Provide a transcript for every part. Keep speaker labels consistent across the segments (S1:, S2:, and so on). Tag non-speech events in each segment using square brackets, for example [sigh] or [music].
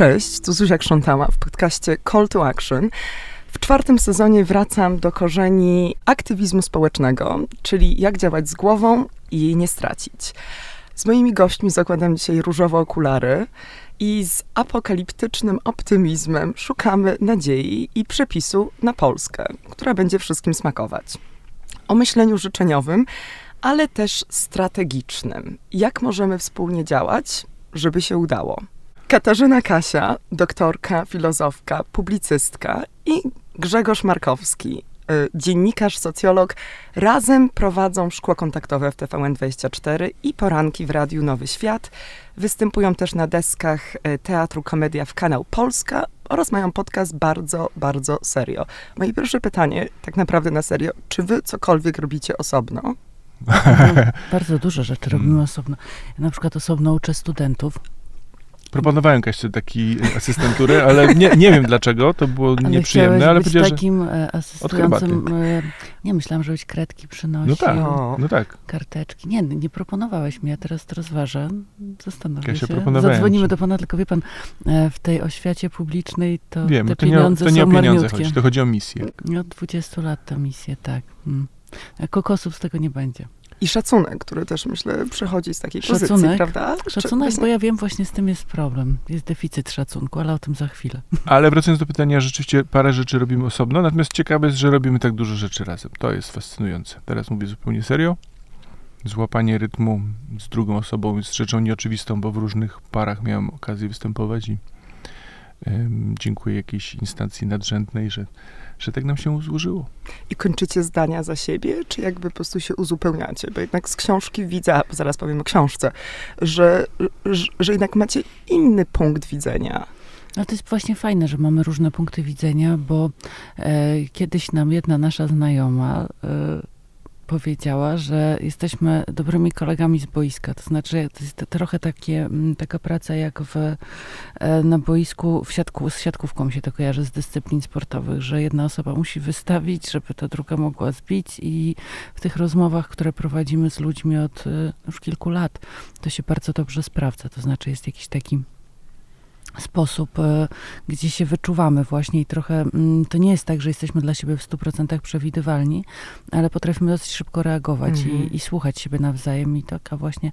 S1: Cześć, tu Zuzia Krzątała w podcaście Call to Action. W czwartym sezonie wracam do korzeni aktywizmu społecznego, czyli jak działać z głową i jej nie stracić. Z moimi gośćmi zakładam dzisiaj różowe okulary i z apokaliptycznym optymizmem szukamy nadziei i przepisu na Polskę, która będzie wszystkim smakować. O myśleniu życzeniowym, ale też strategicznym. Jak możemy wspólnie działać, żeby się udało? Katarzyna Kasia, doktorka, filozofka, publicystka i Grzegorz Markowski, y, dziennikarz, socjolog, razem prowadzą szkło kontaktowe w TVN24 i poranki w Radiu Nowy Świat. Występują też na deskach y, Teatru Komedia w Kanał Polska oraz mają podcast bardzo, bardzo serio. Moje pierwsze pytanie, tak naprawdę na serio, czy wy cokolwiek robicie osobno? [laughs]
S2: Bardzo dużo rzeczy robimy osobno. Ja na przykład osobno uczę studentów
S3: Proponowałem Kaście taki asystentury, ale nie, nie wiem dlaczego, to było
S2: ale
S3: nieprzyjemne, ale
S2: być takim e, asystującym, e, nie myślałam, że być kredki przynosił.
S3: No tak, no tak.
S2: Karteczki. Nie, nie proponowałeś mi, ja teraz to rozważam, zastanowię
S3: Kasia,
S2: się. Zadzwonimy
S3: ci.
S2: do pana, tylko wie pan, e, w tej oświacie publicznej to
S3: Wiem,
S2: te
S3: to nie, o-
S2: pieniądze
S3: to nie o
S2: są
S3: pieniądze
S2: marniutkie.
S3: chodzi, to chodzi o misję.
S2: Od 20 lat to misje, tak. Mm. Kokosów z tego nie będzie.
S1: I szacunek, który też myślę przychodzi z takiej pozycji,
S2: Szacunek?
S1: prawda? Czy
S2: Szacunek,
S1: właśnie-
S2: bo ja wiem, właśnie z tym jest problem. Jest deficyt szacunku, ale o tym za chwilę. [laughs]
S3: Ale wracając do pytania, rzeczywiście parę rzeczy robimy osobno, natomiast ciekawe jest, że robimy tak dużo rzeczy razem. To jest fascynujące. Teraz mówię zupełnie serio. Złapanie rytmu z drugą osobą jest rzeczą nieoczywistą, bo w różnych parach miałem okazję występować i dziękuję jakiejś instancji nadrzędnej, że, że tak nam się złożyło.
S1: I kończycie zdania za siebie, czy jakby po prostu się uzupełniacie? Bo jednak z książki widzę, zaraz powiem o książce, że, że, że jednak macie inny punkt widzenia.
S2: No to jest właśnie fajne, że mamy różne punkty widzenia, bo e, kiedyś nam jedna nasza znajoma e, powiedziała, że jesteśmy dobrymi kolegami z boiska. To znaczy, to jest trochę takie, mm, taka praca jak w, e, na boisku, w siatku, z siatkówką się to kojarzy z dyscyplin sportowych, że jedna osoba musi wystawić, żeby ta druga mogła zbić i w tych rozmowach, które prowadzimy z ludźmi od e, już kilku lat, to się bardzo dobrze sprawdza. To znaczy, jest jakiś taki sposób, e, gdzie się wyczuwamy właśnie i trochę, mm, to nie jest tak, że jesteśmy dla siebie w 100% przewidywalni, ale potrafimy dosyć szybko reagować
S1: Mhm.
S2: i, i słuchać siebie nawzajem i taka właśnie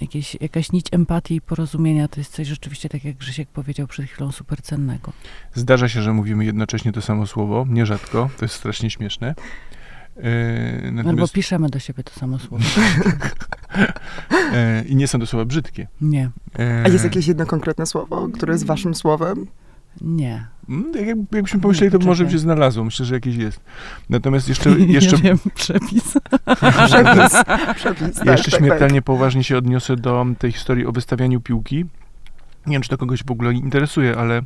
S2: jakieś, jakaś nić empatii i porozumienia to jest coś rzeczywiście, tak jak Grzesiek powiedział przed chwilą, super cennego.
S3: Zdarza się, że mówimy jednocześnie to samo słowo, nierzadko, to jest strasznie śmieszne.
S2: Albo
S3: natomiast,
S2: piszemy do siebie to samo słowo. [laughs]
S3: e, I nie są to słowa brzydkie.
S2: Nie,
S3: E,
S1: A jest jakieś jedno konkretne słowo, które jest waszym słowem?
S2: nie.
S3: mm, jak, jakbyśmy pomyśleli, to może by się znalazło. Myślę, że jakieś jest. Natomiast jeszcze, [laughs] jeszcze,
S2: Ja wiem, przepis. [laughs]
S1: Przepis. Przepis, tak,
S3: jeszcze
S1: tak,
S3: śmiertelnie poważnie się odniosę do tej historii o wystawianiu piłki. Nie wiem, czy to kogoś w ogóle interesuje, ale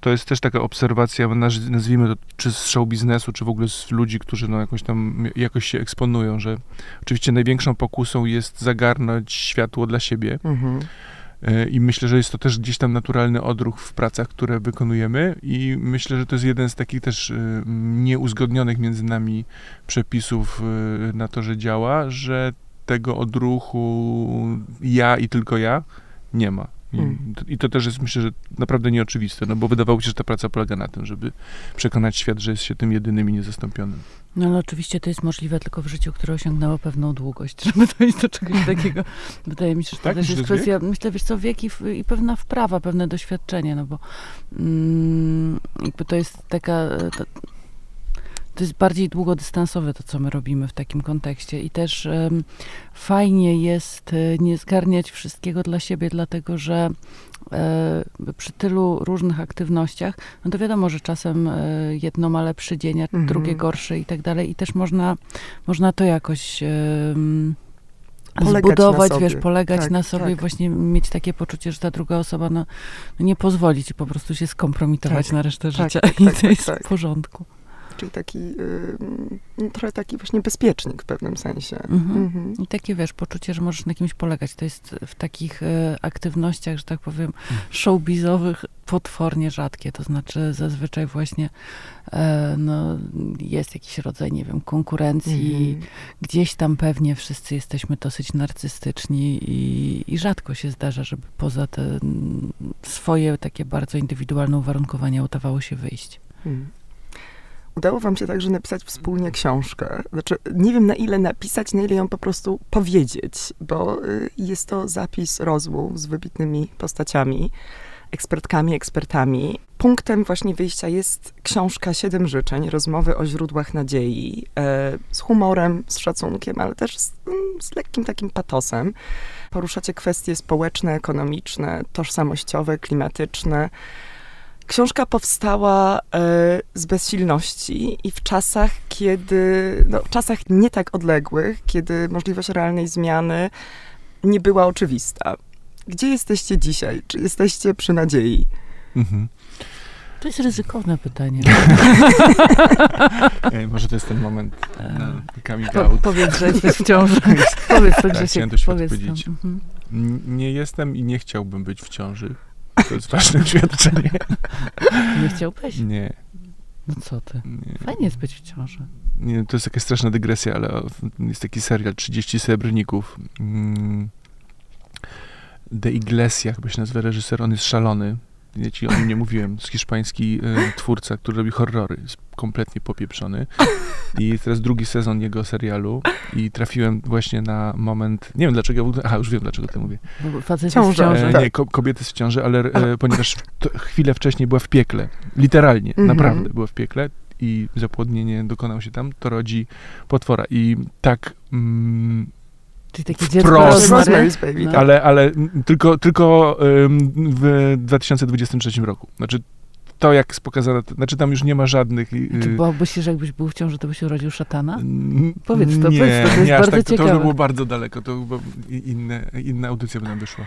S3: to jest też taka obserwacja, naz- nazwijmy to, czy z show biznesu, czy w ogóle z ludzi, którzy no jakoś tam jakoś się eksponują, że oczywiście największą pokusą jest zagarnąć światło dla siebie.
S1: Mhm.
S3: E, I myślę, że jest to też gdzieś tam naturalny odruch w pracach, które wykonujemy i myślę, że to jest jeden z takich też y, nieuzgodnionych między nami przepisów y, na to, że działa, że tego odruchu ja i tylko ja nie ma. I,
S1: Mm.
S3: I to też jest, myślę, że naprawdę nieoczywiste, no bo wydawało się, że ta praca polega na tym, żeby przekonać świat, że jest się tym jedynym i niezastąpionym.
S2: No ale oczywiście to jest możliwe tylko w życiu, które osiągnęło pewną długość, żeby dojść do czegoś [laughs] takiego. Wydaje mi się, że to
S3: Tak?
S2: też jest kwestia, myślę, wiesz co, wiek i, i pewna wprawa, pewne doświadczenie, no bo mm, jakby to jest taka, to, jest bardziej długodystansowe to, co my robimy w takim kontekście i też em, fajnie jest e, nie zgarniać wszystkiego dla siebie, dlatego że e, przy tylu różnych aktywnościach, no to wiadomo, że czasem e, jedno ma lepszy dzień, a
S1: Mhm.
S2: drugie gorszy i tak dalej. I też można, można to jakoś em,
S1: Polegać
S2: zbudować, wiesz, polegać
S1: Tak,
S2: na sobie,
S1: tak.
S2: właśnie mieć takie poczucie, że ta druga osoba no, no nie pozwoli ci po prostu się skompromitować
S1: Tak,
S2: na resztę
S1: tak,
S2: życia
S1: tak,
S2: i
S1: tak,
S2: to jest w porządku.
S1: Czyli taki, y, no, trochę taki właśnie bezpiecznik w pewnym sensie.
S2: Mhm.
S1: Mhm.
S2: I takie, wiesz, poczucie, że możesz na kimś polegać. To jest w takich e, aktywnościach, że tak powiem, showbizowych potwornie rzadkie. To znaczy zazwyczaj właśnie e, no, jest jakiś rodzaj, nie wiem, konkurencji.
S1: Mhm.
S2: Gdzieś tam pewnie wszyscy jesteśmy dosyć narcystyczni i, i rzadko się zdarza, żeby poza te mm, swoje takie bardzo indywidualne uwarunkowania udawało się wyjść.
S1: Hmm. Udało wam się także napisać wspólnie książkę. Znaczy, nie wiem na ile napisać, na ile ją po prostu powiedzieć, bo y, jest to zapis rozmów z wybitnymi postaciami, ekspertkami, ekspertami. Punktem właśnie wyjścia jest książka Siedem życzeń, rozmowy o źródłach nadziei, e, z humorem, z szacunkiem, ale też z, mm, z lekkim takim patosem. Poruszacie kwestie społeczne, ekonomiczne, tożsamościowe, klimatyczne. Książka powstała e, z bezsilności i w czasach, kiedy, no, w czasach nie tak odległych, kiedy możliwość realnej zmiany nie była oczywista. Gdzie jesteście dzisiaj? Czy jesteście przy nadziei?
S3: Mhm.
S2: To jest ryzykowne pytanie. [laughs]
S3: Ej, może to jest ten moment na coming
S2: Po,
S3: out.
S2: powiedz, że jesteś w ciąży. [laughs] powiedz to, Grzesiek.
S3: chciałem.
S2: Mhm.
S3: Nie jestem i nie chciałbym być w ciąży. To jest ważne oświadczenie.
S2: Nie chciałbyś?
S3: Nie,
S2: No co ty?
S3: nie.
S2: Fajnie jest być w ciąży.
S3: nie, to jest jakaś straszna dygresja, ale jest taki serial 30 srebrników. Mm. De Iglesia, chyba się nazywa reżyser, on jest szalony. Ja ci o nim nie mówiłem. To jest hiszpański y, twórca, który robi horrory. Jest kompletnie popieprzony. I jest teraz drugi sezon jego serialu i trafiłem właśnie na moment, nie wiem dlaczego, aha, już wiem dlaczego to mówię.
S2: Facet jest w ciąży.
S3: E, nie, ko kobieta jest w ciąży, ale e, ponieważ to chwilę wcześniej była w piekle, literalnie,
S1: Mhm.
S3: naprawdę była w piekle i zapłodnienie dokonał się tam, to rodzi potwora. I tak, mm,
S2: Czyli takie dziecko
S3: Wprost.
S2: Rosemary.
S1: Rosemary's Baby.
S2: No.
S3: ale, ale tylko, tylko w 2023 roku. Znaczy, to jak jest pokazane, to, znaczy tam już nie ma żadnych... y,
S2: Czy bałbyś się, że jakbyś był w ciąży, to byś urodził szatana? Powiedz to,
S3: nie,
S2: powiedz to, to jest
S3: nie,
S2: bardzo
S3: tak, to, to by
S2: ciekawe.
S3: było bardzo daleko, to i- inne, inna audycja by nam wyszła.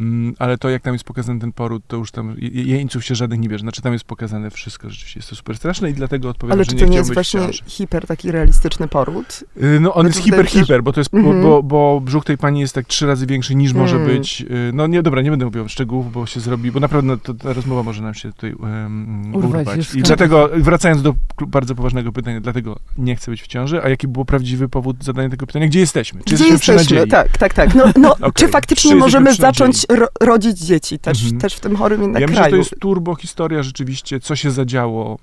S3: Mm, ale to, jak tam jest pokazany ten poród, to już tam je- jeńców się żadnych nie bierze. Znaczy tam jest pokazane wszystko, rzeczywiście jest to super straszne i dlatego odpowiadam,
S1: Ale
S3: że
S1: czy
S3: nie
S1: to nie jest właśnie hiper taki realistyczny poród?
S3: Y, No on
S1: Znaczy,
S3: jest hiper, hiper, bo to jest,
S1: Mhm.
S3: bo, bo brzuch tej pani jest tak trzy razy większy niż może
S1: Mm.
S3: być. Y, No nie, dobra, nie będę mówił szczegółów, bo się zrobi, bo naprawdę no, to, ta rozmowa może nam się tutaj um,
S2: Urwać
S3: urwać. I dlatego, wracając do bardzo poważnego pytania, dlatego nie chcę być w ciąży, a jaki był prawdziwy powód zadania tego pytania? Gdzie jesteśmy? Czy
S1: Gdzie
S3: jesteśmy
S1: jesteśmy? Tak, tak, tak. No, no, [laughs]
S3: Okej.
S1: Czy
S3: Czy
S1: faktycznie
S3: jesteśmy
S1: możemy
S3: przy
S1: zacząć ro rodzić dzieci też,
S3: Mhm.
S1: też w tym chorym jednak
S3: Ja myślę, że to
S1: kraju?
S3: jest turbo historia rzeczywiście, co się zadziało.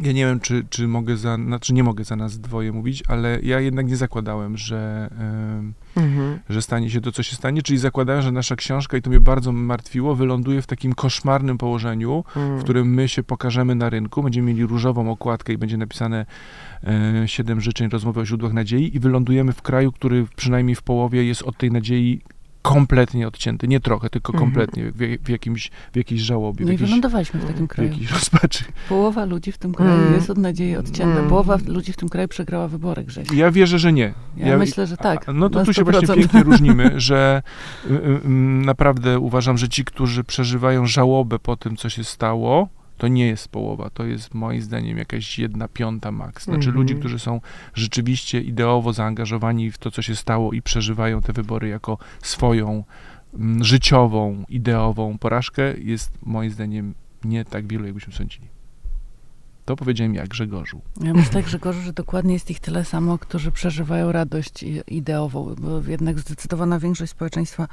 S3: Ja nie wiem, czy, czy mogę za, znaczy nie mogę za nas dwoje mówić, ale ja jednak nie zakładałem, że, em,
S1: Mhm.
S3: że stanie się to, co się stanie, czyli zakładałem, że nasza książka, i to mnie bardzo martwiło, wyląduje w takim koszmarnym położeniu,
S1: Mm.
S3: w którym my się pokażemy na rynku, będziemy mieli różową okładkę i będzie napisane e, siedem życzeń, rozmowy o źródłach nadziei i wylądujemy w kraju, który przynajmniej w połowie jest od tej nadziei kompletnie odcięty. Nie trochę, tylko
S1: Mhm.
S3: kompletnie, w, w, jakimś, w jakiejś żałobie, w
S2: No i wylądowaliśmy w takim
S3: w
S2: kraju.
S3: jakiejś [laughs] rozpaczy.
S2: Połowa ludzi w tym kraju
S1: Mm.
S2: jest od nadziei odcięta.
S1: Mm.
S2: Połowa ludzi w tym kraju przegrała wybory, Grześ.
S3: Ja wierzę, że nie.
S2: Ja, myślę, że tak.
S3: A, no to tu się właśnie
S2: 100%.
S3: pięknie [laughs] różnimy, że y, y, y, naprawdę uważam, że ci, którzy przeżywają żałobę po tym, co się stało, to nie jest połowa, to jest moim zdaniem jakaś jedna piąta maks. Znaczy
S1: Mhm.
S3: ludzi, którzy są rzeczywiście ideowo zaangażowani w to, co się stało i przeżywają te wybory jako swoją mm, życiową, ideową porażkę, jest moim zdaniem nie tak wielu, jakbyśmy sądzili. To powiedziałem ja, Grzegorzu.
S2: Ja myślę, Grzegorzu, że dokładnie jest ich tyle samo, którzy przeżywają radość i- ideową, bo jednak zdecydowana większość społeczeństwa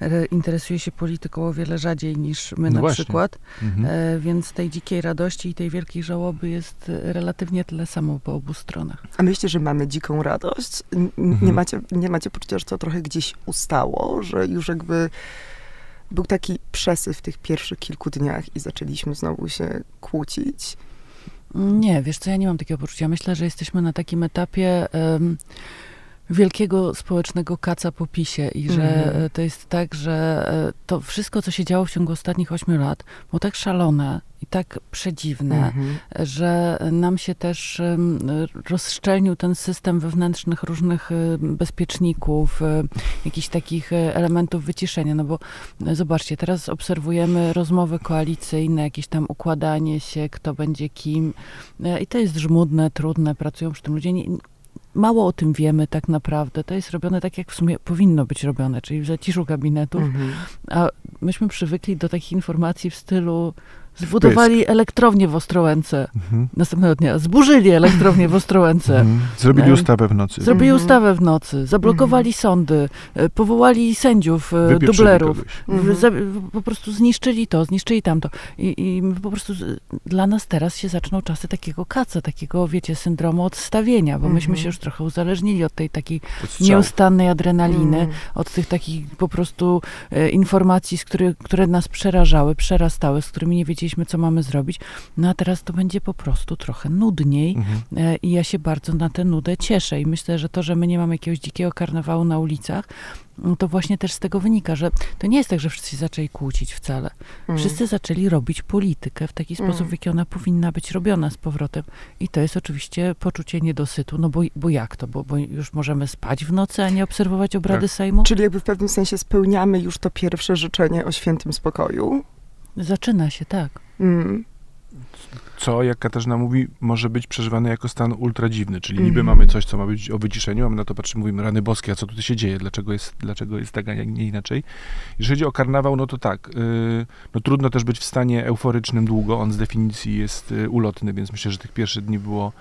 S2: e, interesuje się polityką o wiele rzadziej niż my
S3: No
S2: na
S3: właśnie.
S2: przykład,
S3: Mhm.
S2: e, więc tej dzikiej radości i tej wielkiej żałoby jest e, relatywnie tyle samo po obu stronach.
S1: A myślicie, że mamy dziką radość? N- n- Nie,
S3: Mhm.
S1: macie, nie macie poczucia, że to trochę gdzieś ustało, że już jakby był taki przesył w tych pierwszych kilku dniach i zaczęliśmy znowu się kłócić?
S2: Nie, wiesz co, ja nie mam takiego poczucia. Myślę, że jesteśmy na takim etapie em, wielkiego społecznego kaca po pisie i że
S1: Mhm.
S2: e, to jest tak, że e, to wszystko, co się działo w ciągu ostatnich ośmiu lat, było tak szalone i tak przedziwne,
S1: Mhm.
S2: że nam się też rozszczelnił ten system wewnętrznych różnych e, bezpieczników, jakichś takich elementów wyciszenia. No bo zobaczcie, teraz obserwujemy rozmowy koalicyjne, jakieś tam układanie się, kto będzie kim. I to jest żmudne, trudne, pracują przy tym ludzie. Nie, mało o tym wiemy tak naprawdę. To jest robione tak, jak w sumie powinno być robione, czyli w zaciszu gabinetów.
S1: Mhm.
S2: A myśmy przywykli do takich informacji w stylu zbudowali elektrownię w Ostrołęce.
S3: Mhm.
S2: Następnego dnia zburzyli elektrownię w Ostrołęce.
S3: Mhm. Zrobili
S2: Em,
S3: ustawę w nocy.
S2: Zrobili
S1: Mhm.
S2: ustawę w nocy, zablokowali sądy, e, powołali sędziów, e,
S3: Wypieprzyli
S2: dublerów.
S1: Mhm.
S2: Po prostu zniszczyli to, zniszczyli tamto. I, I my po prostu dla nas teraz się zaczną czasy takiego kaca, takiego, wiecie, syndromu odstawienia, bo myśmy
S1: Mhm.
S2: się już trochę uzależnili od tej takiej nieustannej adrenaliny, od tych takich po prostu e, informacji, z który, które nas przerażały, przerastały, z którymi nie wiedzieliśmy, co mamy zrobić. No a teraz to będzie po prostu trochę nudniej.
S3: Mhm.
S2: E, I ja się bardzo na tę nudę cieszę i myślę, że to, że my nie mamy jakiegoś dzikiego karnawału na ulicach, no to właśnie też z tego wynika, że to nie jest tak, że wszyscy zaczęli kłócić wcale.
S1: Mm.
S2: Wszyscy zaczęli robić politykę w taki
S1: Mm.
S2: sposób, w jaki ona powinna być robiona z powrotem. I to jest oczywiście poczucie niedosytu, no bo, bo jak to? Bo, bo już możemy spać w nocy, a nie obserwować obrady
S3: Tak.
S2: Sejmu?
S1: Czyli jakby w pewnym sensie spełniamy już to pierwsze życzenie o świętym spokoju.
S2: Zaczyna się, tak.
S1: Mm.
S3: Co, jak Katarzyna mówi, może być przeżywane jako stan ultradziwny, czyli niby
S1: Mhm.
S3: mamy coś, co ma być o wyciszeniu, a my na to patrzymy, mówimy, rany boskie, a co tutaj się dzieje, dlaczego jest, dlaczego jest tak, a nie inaczej. Jeżeli chodzi o karnawał, no to tak, yy, no trudno też być w stanie euforycznym długo, on z definicji jest y, ulotny, więc myślę, że tych pierwszych dni było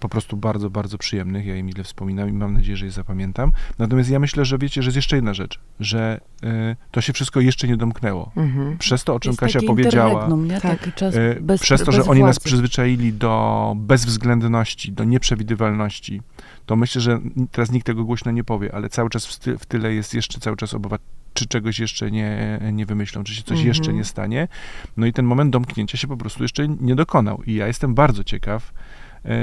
S3: po prostu bardzo, bardzo przyjemnych, ja je mile wspominam i mam nadzieję, że je zapamiętam. Natomiast ja myślę, że wiecie, że jest jeszcze jedna rzecz, że y, to się wszystko jeszcze nie domknęło.
S1: Mhm.
S3: Przez to, o czym
S2: Jest
S3: Kasia powiedziała,
S2: nie?
S1: Tak.
S2: Taki czas
S3: E,
S2: bez
S3: Przez to,
S2: bez
S3: że oni nas przyzwyczaili do bezwzględności, do nieprzewidywalności, to myślę, że teraz nikt tego głośno nie powie, ale cały czas w, sty, w tyle jest jeszcze cały czas obawa, czy czegoś jeszcze nie, nie wymyślą, czy się coś
S1: Mhm.
S3: jeszcze nie stanie. No i ten moment domknięcia się po prostu jeszcze nie dokonał. I ja jestem bardzo ciekaw,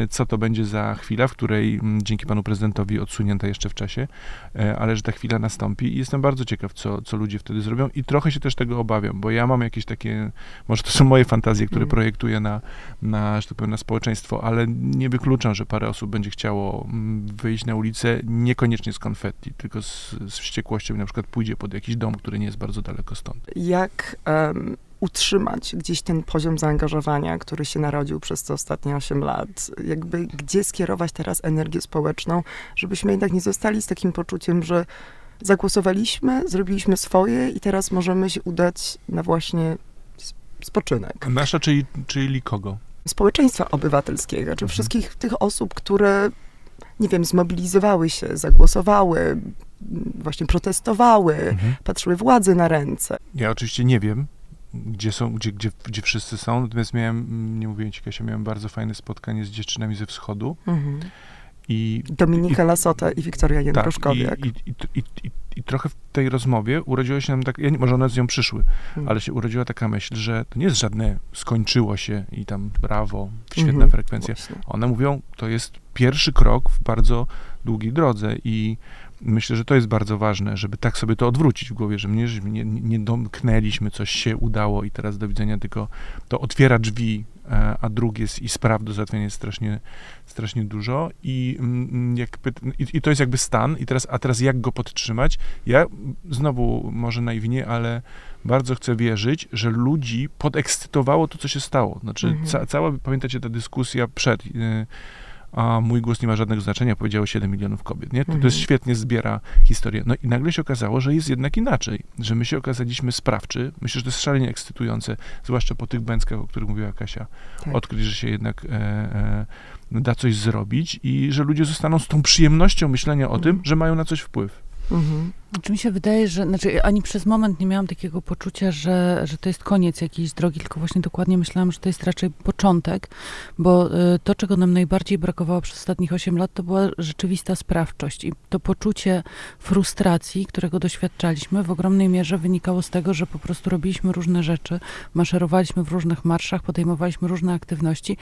S3: co to będzie za chwila, w której m, dzięki panu prezydentowi odsunięta jeszcze w czasie, e, ale że ta chwila nastąpi i jestem bardzo ciekaw, co, co ludzie wtedy zrobią i trochę się też tego obawiam, bo ja mam jakieś takie, może to są moje fantazje, które
S1: Mm.
S3: projektuję na, na, że tak powiem, na społeczeństwo, ale nie wykluczam, że parę osób będzie chciało mm, wyjść na ulicę, niekoniecznie z konfetti, tylko z, z wściekłością i na przykład pójdzie pod jakiś dom, który nie jest bardzo daleko stąd.
S1: Jak em, utrzymać gdzieś ten poziom zaangażowania, który się narodził przez te ostatnie 8 lat? Jakby gdzie skierować teraz energię społeczną, żebyśmy jednak nie zostali z takim poczuciem, że zagłosowaliśmy, zrobiliśmy swoje i teraz możemy się udać na właśnie spoczynek.
S3: Nasza, czyli, czyli kogo?
S1: Społeczeństwa obywatelskiego, czy
S3: Mhm.
S1: wszystkich tych osób, które, nie wiem, zmobilizowały się, zagłosowały, właśnie protestowały,
S3: Mhm.
S1: patrzyły władzy na ręce.
S3: Ja oczywiście nie wiem, gdzie są, gdzie, gdzie, gdzie wszyscy są, natomiast miałem, mm, nie mówiłem ci Kasia, miałem bardzo fajne spotkanie z dziewczynami ze wschodu i
S1: Dominika Lasota i Wiktoria
S3: Tak,
S1: Jędroszkowiak.
S3: i, i, i, i, i trochę w tej rozmowie urodziło się nam tak, ja nie, może one z nią przyszły,
S1: Mhm.
S3: ale się urodziła taka myśl, że to nie jest żadne skończyło się i tam brawo, świetna
S1: Mhm,
S3: frekwencja.
S1: właśnie.
S3: One mówią, to jest pierwszy krok w bardzo długiej drodze i myślę, że to jest bardzo ważne, żeby tak sobie to odwrócić w głowie, że nie, nie, nie domknęliśmy, coś się udało i teraz do widzenia, tylko to otwiera drzwi, e, a dróg jest i spraw do załatwienia jest strasznie, strasznie dużo i, mm, jak pyt- i, i to jest jakby stan i teraz, a teraz jak go podtrzymać? Ja znowu może naiwnie, ale bardzo chcę wierzyć, że ludzi podekscytowało to, co się stało. Znaczy,
S1: Mhm.
S3: ca, cała, pamiętacie, ta dyskusja przed, y, a mój głos nie ma żadnego znaczenia, powiedziało 7 milionów kobiet, nie? To, to
S1: Mhm.
S3: jest świetnie zbiera historię. No i nagle się okazało, że jest jednak inaczej, że my się okazaliśmy sprawczy. Myślę, że to jest szalenie ekscytujące, zwłaszcza po tych bęckach, o których mówiła Kasia.
S1: Tak.
S3: Odkryć, że się jednak e, e, da coś zrobić i że ludzie zostaną z tą przyjemnością myślenia o tym,
S1: Mhm.
S3: że mają na coś wpływ.
S1: Mhm.
S2: Czy mi się wydaje, że znaczy ani przez moment nie miałam takiego poczucia, że, że to jest koniec jakiejś drogi, tylko właśnie dokładnie myślałam, że to jest raczej początek, bo y, to, czego nam najbardziej brakowało przez ostatnich 8 lat, to była rzeczywista sprawczość i to poczucie frustracji, którego doświadczaliśmy, w ogromnej mierze wynikało z tego, że po prostu robiliśmy różne rzeczy, maszerowaliśmy w różnych marszach, podejmowaliśmy różne aktywności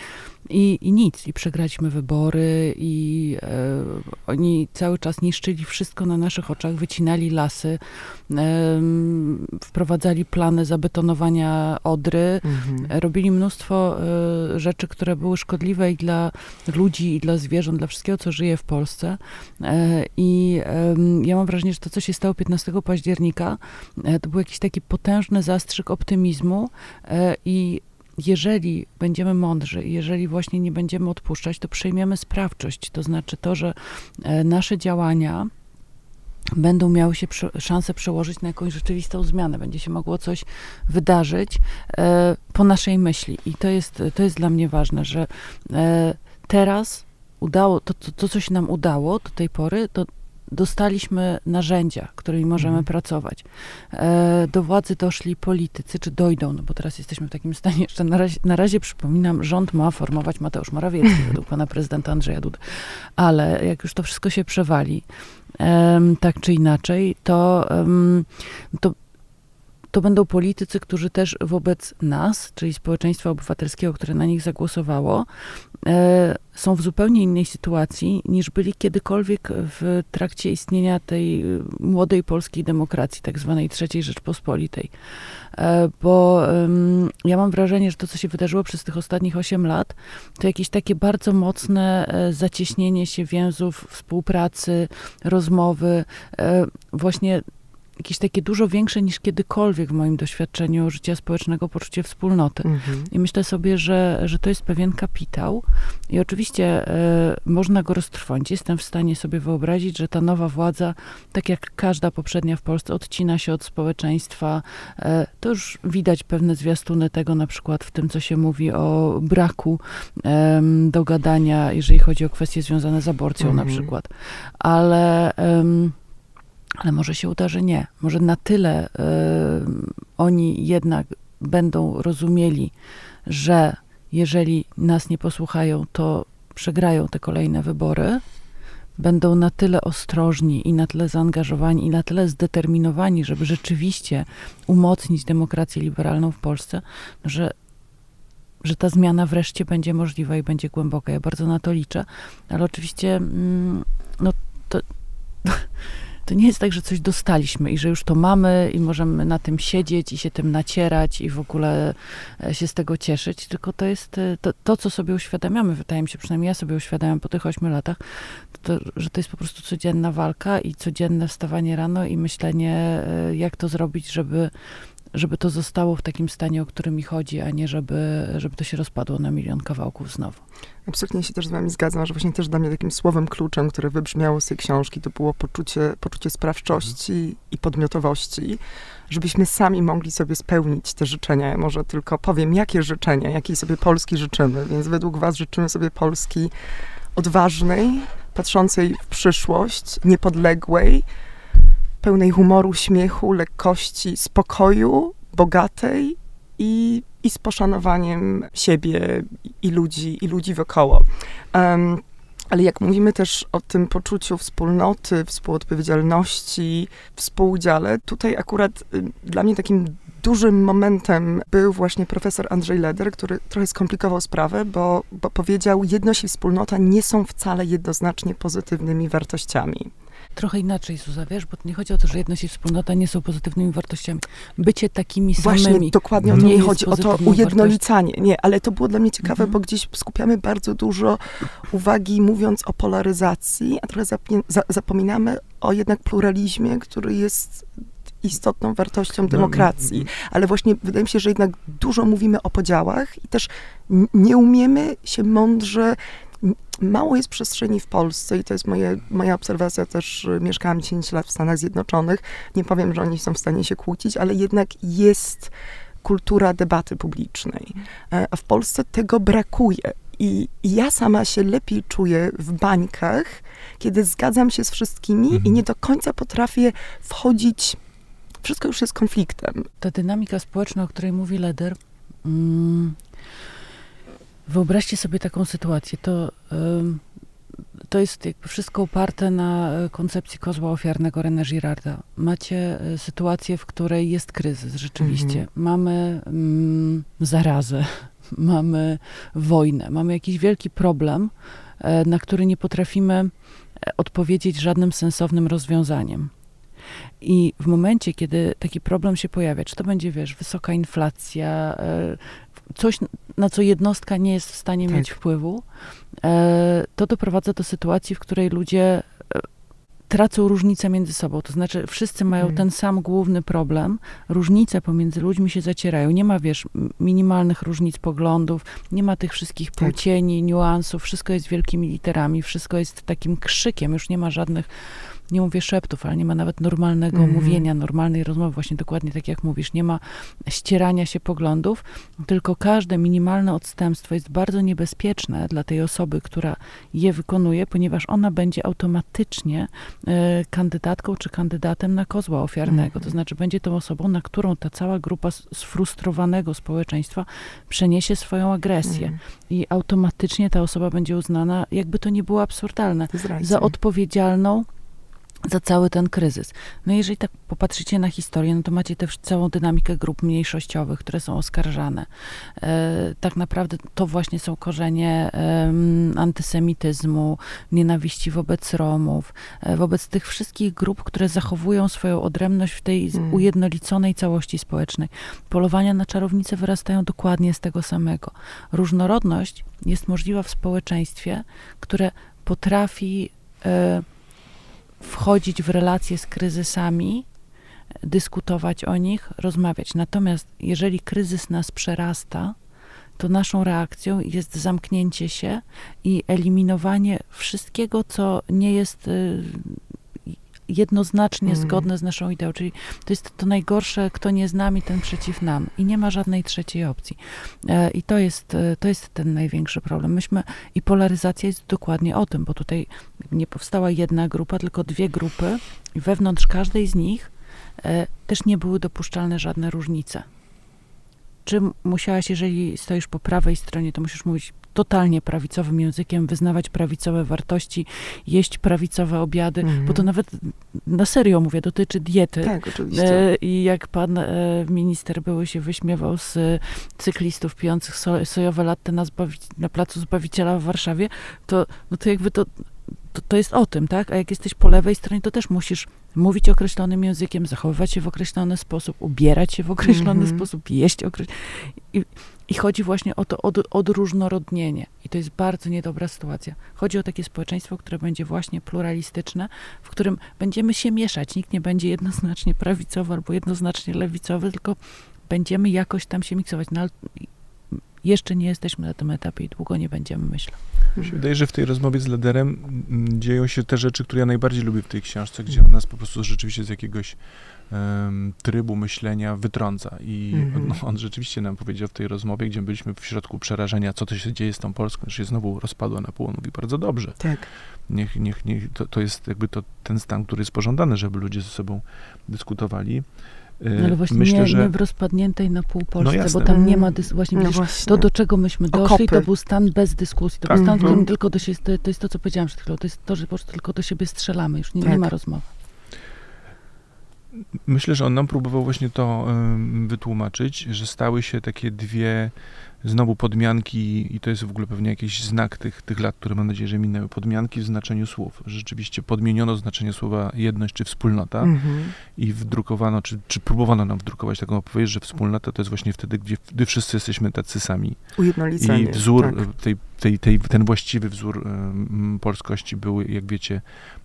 S2: i, i nic. I przegraliśmy wybory i e, oni cały czas niszczyli wszystko na naszych oczach, wycinali lasy, wprowadzali plany zabetonowania Odry,
S1: Mhm.
S2: robili mnóstwo e, rzeczy, które były szkodliwe i dla ludzi, i dla zwierząt, dla wszystkiego, co żyje w Polsce. E, I ja mam wrażenie, że to, co się stało 15 października, e, to był jakiś taki potężny zastrzyk optymizmu i jeżeli będziemy mądrzy jeżeli właśnie nie będziemy odpuszczać, to przejmiemy sprawczość. To znaczy to, że nasze działania będą miały się szansę przełożyć na jakąś rzeczywistą zmianę. Będzie się mogło coś wydarzyć e, po naszej myśli. I to jest, to jest dla mnie ważne, że e, teraz udało, to, to, to, co się nam udało do tej pory, to dostaliśmy narzędzia, którymi możemy mhm. pracować. E, do władzy doszli politycy, czy dojdą, no bo teraz jesteśmy w takim stanie, [laughs] jeszcze na razie, na razie przypominam, rząd ma formować Mateusz Morawiecki według pana prezydenta Andrzeja Dudy. Ale jak już to wszystko się przewali, tak czy inaczej, to, to to będą politycy, którzy też wobec nas, czyli społeczeństwa obywatelskiego, które na nich zagłosowało, e, są w zupełnie innej sytuacji niż byli kiedykolwiek w trakcie istnienia tej młodej polskiej demokracji, tak zwanej trzeciej Rzeczpospolitej. E, bo ja mam wrażenie, że to, co się wydarzyło przez tych ostatnich 8 lat, to jakieś takie bardzo mocne e, zacieśnienie się więzów, współpracy, rozmowy, właśnie jakieś takie dużo większe niż kiedykolwiek w moim doświadczeniu życia społecznego poczucie wspólnoty. Mhm. I myślę sobie, że, że to jest pewien kapitał i oczywiście e, można go roztrwonić. Jestem w stanie sobie wyobrazić, że ta nowa władza, tak jak każda poprzednia w Polsce, odcina się od społeczeństwa. E, to już widać pewne zwiastuny tego, na przykład w tym, co się mówi o braku e, dogadania, jeżeli chodzi o kwestie związane z aborcją mhm. na przykład. Ale ale może się uda, że nie. Może na tyle y, oni jednak będą rozumieli, że jeżeli nas nie posłuchają, to przegrają te kolejne wybory, będą na tyle ostrożni i na tyle zaangażowani i na tyle zdeterminowani, żeby rzeczywiście umocnić demokrację liberalną w Polsce, że, że ta zmiana wreszcie będzie możliwa i będzie głęboka. Ja bardzo na to liczę, ale oczywiście mm, no, to, [laughs] to nie jest tak, że coś dostaliśmy i że już to mamy i możemy na tym siedzieć i się tym nacierać i w ogóle e, się z tego cieszyć, tylko to jest e, to, to co sobie uświadamiamy, wydaje mi się, przynajmniej ja sobie uświadamiam po tych ośmiu latach, to, że to jest po prostu codzienna walka i codzienne wstawanie rano i myślenie, e, jak to zrobić, żeby żeby to zostało w takim stanie, o którym mi chodzi, a nie żeby, żeby to się rozpadło na milion kawałków znowu.
S1: Absolutnie się też z wami zgadzam, że właśnie też dla mnie takim słowem kluczem, które wybrzmiało z tej książki, to było poczucie, poczucie sprawczości i podmiotowości, żebyśmy sami mogli sobie spełnić te życzenia. Ja może tylko powiem, jakie życzenia, jakiej sobie Polski życzymy. Więc według was życzymy sobie Polski odważnej, patrzącej w przyszłość, niepodległej, pełnej humoru, śmiechu, lekkości, spokoju, bogatej i, i z poszanowaniem siebie i ludzi, i ludzi wokoło. Um, ale jak mówimy też o tym poczuciu wspólnoty, współodpowiedzialności, współudziale, tutaj akurat y, dla mnie takim dużym momentem był właśnie profesor Andrzej Leder, który trochę skomplikował sprawę, bo, bo powiedział, jedność i wspólnota nie są wcale jednoznacznie pozytywnymi wartościami
S2: trochę inaczej, Suza, wiesz, bo nie chodzi o to, że jedność i wspólnota nie są pozytywnymi wartościami. Bycie takimi
S1: Właśnie,
S2: samymi.
S1: dokładnie o to mi chodzi, o to ujednolicanie. Nie, ale to było dla mnie ciekawe, mhm. bo gdzieś skupiamy bardzo dużo uwagi mówiąc o polaryzacji, a trochę zapominamy o jednak pluralizmie, który jest istotną wartością no, demokracji. Mhm. Ale właśnie wydaje mi się, że jednak dużo mówimy o podziałach i też nie umiemy się mądrze mało jest przestrzeni w Polsce i to jest moje, moja obserwacja też, mieszkałam 10 lat w Stanach Zjednoczonych. Nie powiem, że oni są w stanie się kłócić, ale jednak jest kultura debaty publicznej. E, a w Polsce tego brakuje. I, ja sama się lepiej czuję w bańkach, kiedy zgadzam się z wszystkimi mhm. i nie do końca potrafię wchodzić. Wszystko już jest konfliktem.
S2: Ta dynamika społeczna, o której mówi Leder, mm, Wyobraźcie sobie taką sytuację. To, to jest jakby wszystko oparte na e, koncepcji kozła ofiarnego René Girarda. Macie e, sytuację, w której jest kryzys, rzeczywiście. Mhm. Mamy mm, zarazę, [laughs] mamy wojnę, mamy jakiś wielki problem, e, na który nie potrafimy odpowiedzieć żadnym sensownym rozwiązaniem. I w momencie, kiedy taki problem się pojawia, czy to będzie, wiesz, wysoka inflacja, coś, na co jednostka nie jest w stanie tak. mieć wpływu, e, to doprowadza do sytuacji, w której ludzie e, tracą różnicę między sobą. To znaczy, wszyscy mają
S1: Mm.
S2: ten sam główny problem. Różnice pomiędzy ludźmi się zacierają. Nie ma, wiesz, minimalnych różnic poglądów, nie ma tych wszystkich
S1: Tak.
S2: płcieni, niuansów. Wszystko jest wielkimi literami, wszystko jest takim krzykiem. Już nie ma żadnych, nie mówię szeptów, ale nie ma nawet normalnego
S1: Mhm.
S2: mówienia, normalnej rozmowy, właśnie dokładnie tak jak mówisz. Nie ma ścierania się poglądów, tylko każde minimalne odstępstwo jest bardzo niebezpieczne dla tej osoby, która je wykonuje, ponieważ ona będzie automatycznie e, kandydatką czy kandydatem na kozła ofiarnego.
S1: Mhm.
S2: To znaczy będzie tą osobą, na którą ta cała grupa sfrustrowanego społeczeństwa przeniesie swoją agresję.
S1: Mhm.
S2: I automatycznie ta osoba będzie uznana, jakby to nie było absurdalne, za odpowiedzialną za cały ten kryzys. No jeżeli tak popatrzycie na historię, no to macie też całą dynamikę grup mniejszościowych, które są oskarżane. E, tak naprawdę to właśnie są korzenie em, antysemityzmu, nienawiści wobec Romów, e, wobec tych wszystkich grup, które zachowują swoją odrębność w tej z-
S1: Mm.
S2: ujednoliconej całości społecznej. Polowania na czarownice wyrastają dokładnie z tego samego. Różnorodność jest możliwa w społeczeństwie, które potrafi e, wchodzić w relacje z kryzysami, dyskutować o nich, rozmawiać. Natomiast jeżeli kryzys nas przerasta, to naszą reakcją jest zamknięcie się i eliminowanie wszystkiego, co nie jest y, jednoznacznie
S1: Mhm.
S2: zgodne z naszą ideą. Czyli to jest to najgorsze, kto nie z nami, ten przeciw nam. I nie ma żadnej trzeciej opcji. E, I to jest, e, to jest ten największy problem. Myśmy, i polaryzacja jest dokładnie o tym, bo tutaj nie powstała jedna grupa, tylko dwie grupy i wewnątrz każdej z nich e, też nie były dopuszczalne żadne różnice. Czy musiałaś, jeżeli stoisz po prawej stronie, to musisz mówić totalnie prawicowym językiem, wyznawać prawicowe wartości, jeść prawicowe obiady,
S1: Mhm.
S2: bo to nawet na serio mówię, dotyczy diety.
S1: Tak, oczywiście.
S2: E, I jak pan e, minister były się wyśmiewał z e, cyklistów pijących so, sojowe latte na, na placu Zbawiciela w Warszawie, to, no to jakby to, to, to jest o tym, tak? A jak jesteś po lewej stronie, to też musisz mówić określonym językiem, zachowywać się w określony sposób, ubierać się w określony
S1: Mhm.
S2: sposób, jeść określony... I, I chodzi właśnie o to od, odróżnorodnienie. I to jest bardzo niedobra sytuacja. Chodzi o takie społeczeństwo, które będzie właśnie pluralistyczne, w którym będziemy się mieszać. Nikt nie będzie jednoznacznie prawicowy albo jednoznacznie lewicowy, tylko będziemy jakoś tam się miksować. No, jeszcze nie jesteśmy na tym etapie i długo nie będziemy, myślę.
S3: Mi się wydaje, że w tej rozmowie z Lederem mm, dzieją się te rzeczy, które ja najbardziej lubię w tej książce, gdzie on nas po prostu rzeczywiście z jakiegoś em, trybu myślenia wytrąca. I
S1: Mhm.
S3: no, on rzeczywiście nam powiedział w tej rozmowie, gdzie byliśmy w środku przerażenia, co to się dzieje z tą Polską, że się znowu rozpadła na pół. On mówi bardzo dobrze.
S1: Tak.
S3: Niech, niech, niech to, to jest jakby to, ten stan, który jest pożądany, żeby ludzie ze sobą dyskutowali.
S2: No, ale właśnie
S3: Myślę,
S2: nie,
S3: że
S2: nie w rozpadniętej na pół Polsce,
S3: jasne.
S2: bo tam nie
S1: Mm.
S2: ma dys- właśnie
S1: No właśnie.
S2: to do czego myśmy doszli,
S1: Okopy.
S2: to był stan bez dyskusji. To
S3: Tak,
S2: był stan, w którym
S3: no.
S2: tylko do siebie, to, jest to, co powiedziałam przed chwilą, to jest to, że po prostu tylko do siebie strzelamy, już nie, nie
S1: Tak.
S2: ma rozmowy.
S3: Myślę, że on nam próbował właśnie to wytłumaczyć, że stały się takie dwie znowu podmianki i to jest w ogóle pewnie jakiś znak tych, tych lat, które mam nadzieję, że minęły. Podmianki w znaczeniu słów. Rzeczywiście podmieniono znaczenie słowa jedność czy wspólnota
S1: Mhm.
S3: i wdrukowano, czy, czy próbowano nam wdrukować taką opowieść, że wspólnota to jest właśnie wtedy, gdzie, gdy wszyscy jesteśmy tacy sami.
S1: Ujednolicenie.
S3: I wzór,
S1: tak.
S3: tej, tej, tej, ten właściwy wzór em, polskości był, jak wiecie,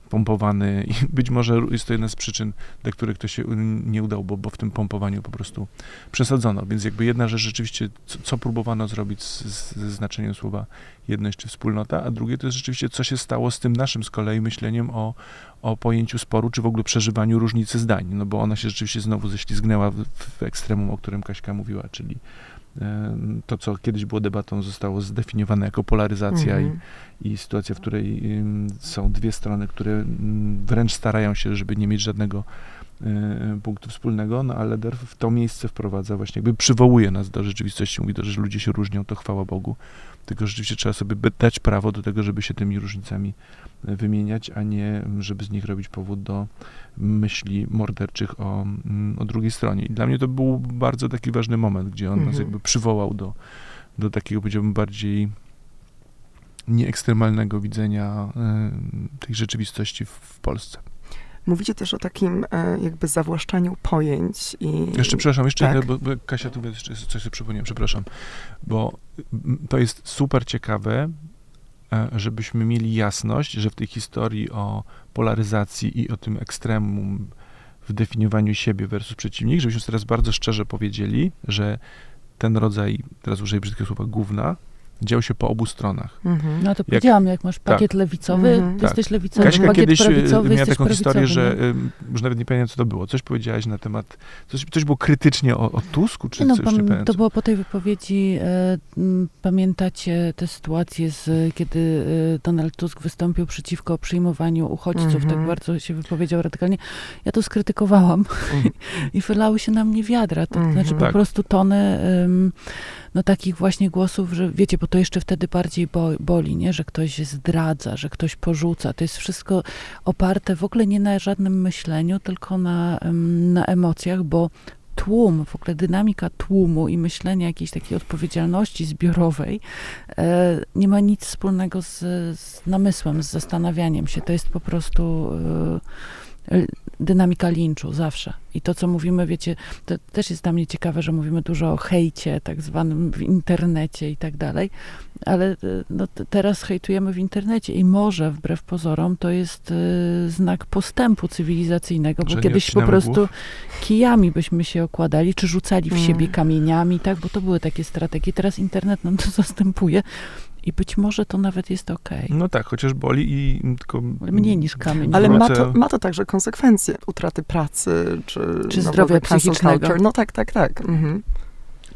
S3: pompowany i [laughs] być może jest to jedna z przyczyn, dla których to się nie udało, bo, bo w tym pompowaniu po prostu przesadzono. Więc jakby jedna rzecz rzeczywiście, co, co próbowano zrobić z, ze znaczeniem słowa jedność czy wspólnota, a drugie to jest rzeczywiście, co się stało z tym naszym z kolei myśleniem o, o pojęciu sporu, czy w ogóle przeżywaniu różnicy zdań, no bo ona się rzeczywiście znowu ześlizgnęła w, w ekstremum, o którym Kaśka mówiła, czyli to, co kiedyś było debatą, zostało zdefiniowane jako polaryzacja i,
S1: Mhm.
S3: i sytuacja, w której są dwie strony, które wręcz starają się, żeby nie mieć żadnego y, punktu wspólnego, no ale Leder w to miejsce wprowadza właśnie, jakby przywołuje nas do rzeczywistości, mówi to, że ludzie się różnią, to chwała Bogu, tylko rzeczywiście trzeba sobie dać prawo do tego, żeby się tymi różnicami wymieniać, a nie żeby z nich robić powód do myśli morderczych o, mm, o drugiej stronie. I dla mnie to był bardzo taki ważny moment, gdzie on nas
S1: Mhm.
S3: jakby przywołał do, do takiego, powiedziałbym, bardziej nieekstremalnego widzenia y, tej rzeczywistości w, w Polsce.
S1: Mówicie też o takim e, jakby zawłaszczaniu pojęć i...
S3: Jeszcze, przepraszam, jeszcze,
S1: tak.
S3: bo, bo Kasia, tu jeszcze coś sobie przypomniałem, przepraszam, bo mm, to jest super ciekawe, żebyśmy mieli jasność, że w tej historii o polaryzacji i o tym ekstremum w definiowaniu siebie versus przeciwnik, żebyśmy teraz bardzo szczerze powiedzieli, że ten rodzaj, teraz użyję brzydkiego słowa, gówna, dział się po obu stronach.
S2: Mhm. No to powiedziałam, jak, jak masz pakiet tak. lewicowy, mhm. ty jesteś lewicowy,
S3: Kaśka
S2: pakiet
S3: kiedyś e,
S2: prawicowy,
S3: miała taką historię, że y, już nawet nie pamiętam, co to było. Coś powiedziałaś na temat, coś, coś było krytycznie o, o Tusku, czy
S2: no,
S3: coś, nie pamiętam.
S2: To było po tej wypowiedzi, e, pamiętacie tę sytuację, z, kiedy e, Donald Tusk wystąpił przeciwko przyjmowaniu uchodźców, tak mhm. bardzo się wypowiedział radykalnie. Ja to skrytykowałam mhm. [laughs] i wylały się na mnie wiadra. To mhm. znaczy po tak. prostu tony no takich właśnie głosów, że wiecie, bo to jeszcze wtedy bardziej bo, boli, nie? że ktoś zdradza, że ktoś porzuca. To jest wszystko oparte w ogóle nie na żadnym myśleniu, tylko na, na emocjach, bo tłum, w ogóle dynamika tłumu i myślenia jakiejś takiej odpowiedzialności zbiorowej e, nie ma nic wspólnego z, z, namysłem, z zastanawianiem się. To jest po prostu e, dynamika linczu zawsze. I to, co mówimy, wiecie, to też jest dla mnie ciekawe, że mówimy dużo o hejcie, tak zwanym w internecie i tak dalej, ale e, no, teraz hejtujemy w internecie i może, wbrew pozorom, to jest y, znak postępu cywilizacyjnego, bo kiedyś po prostu głów? kijami byśmy się okładali, czy rzucali w mm. siebie kamieniami, tak, bo to były takie strategie. Teraz internet nam to [laughs] zastępuje. I być może to nawet jest ok.
S3: No tak, chociaż boli i tylko...
S2: Mniej niż kamień.
S1: Ale ma to, ma to także konsekwencje. Utraty pracy, czy...
S2: Czy zdrowia psychicznego. Culture.
S1: No tak, tak, tak. Mhm.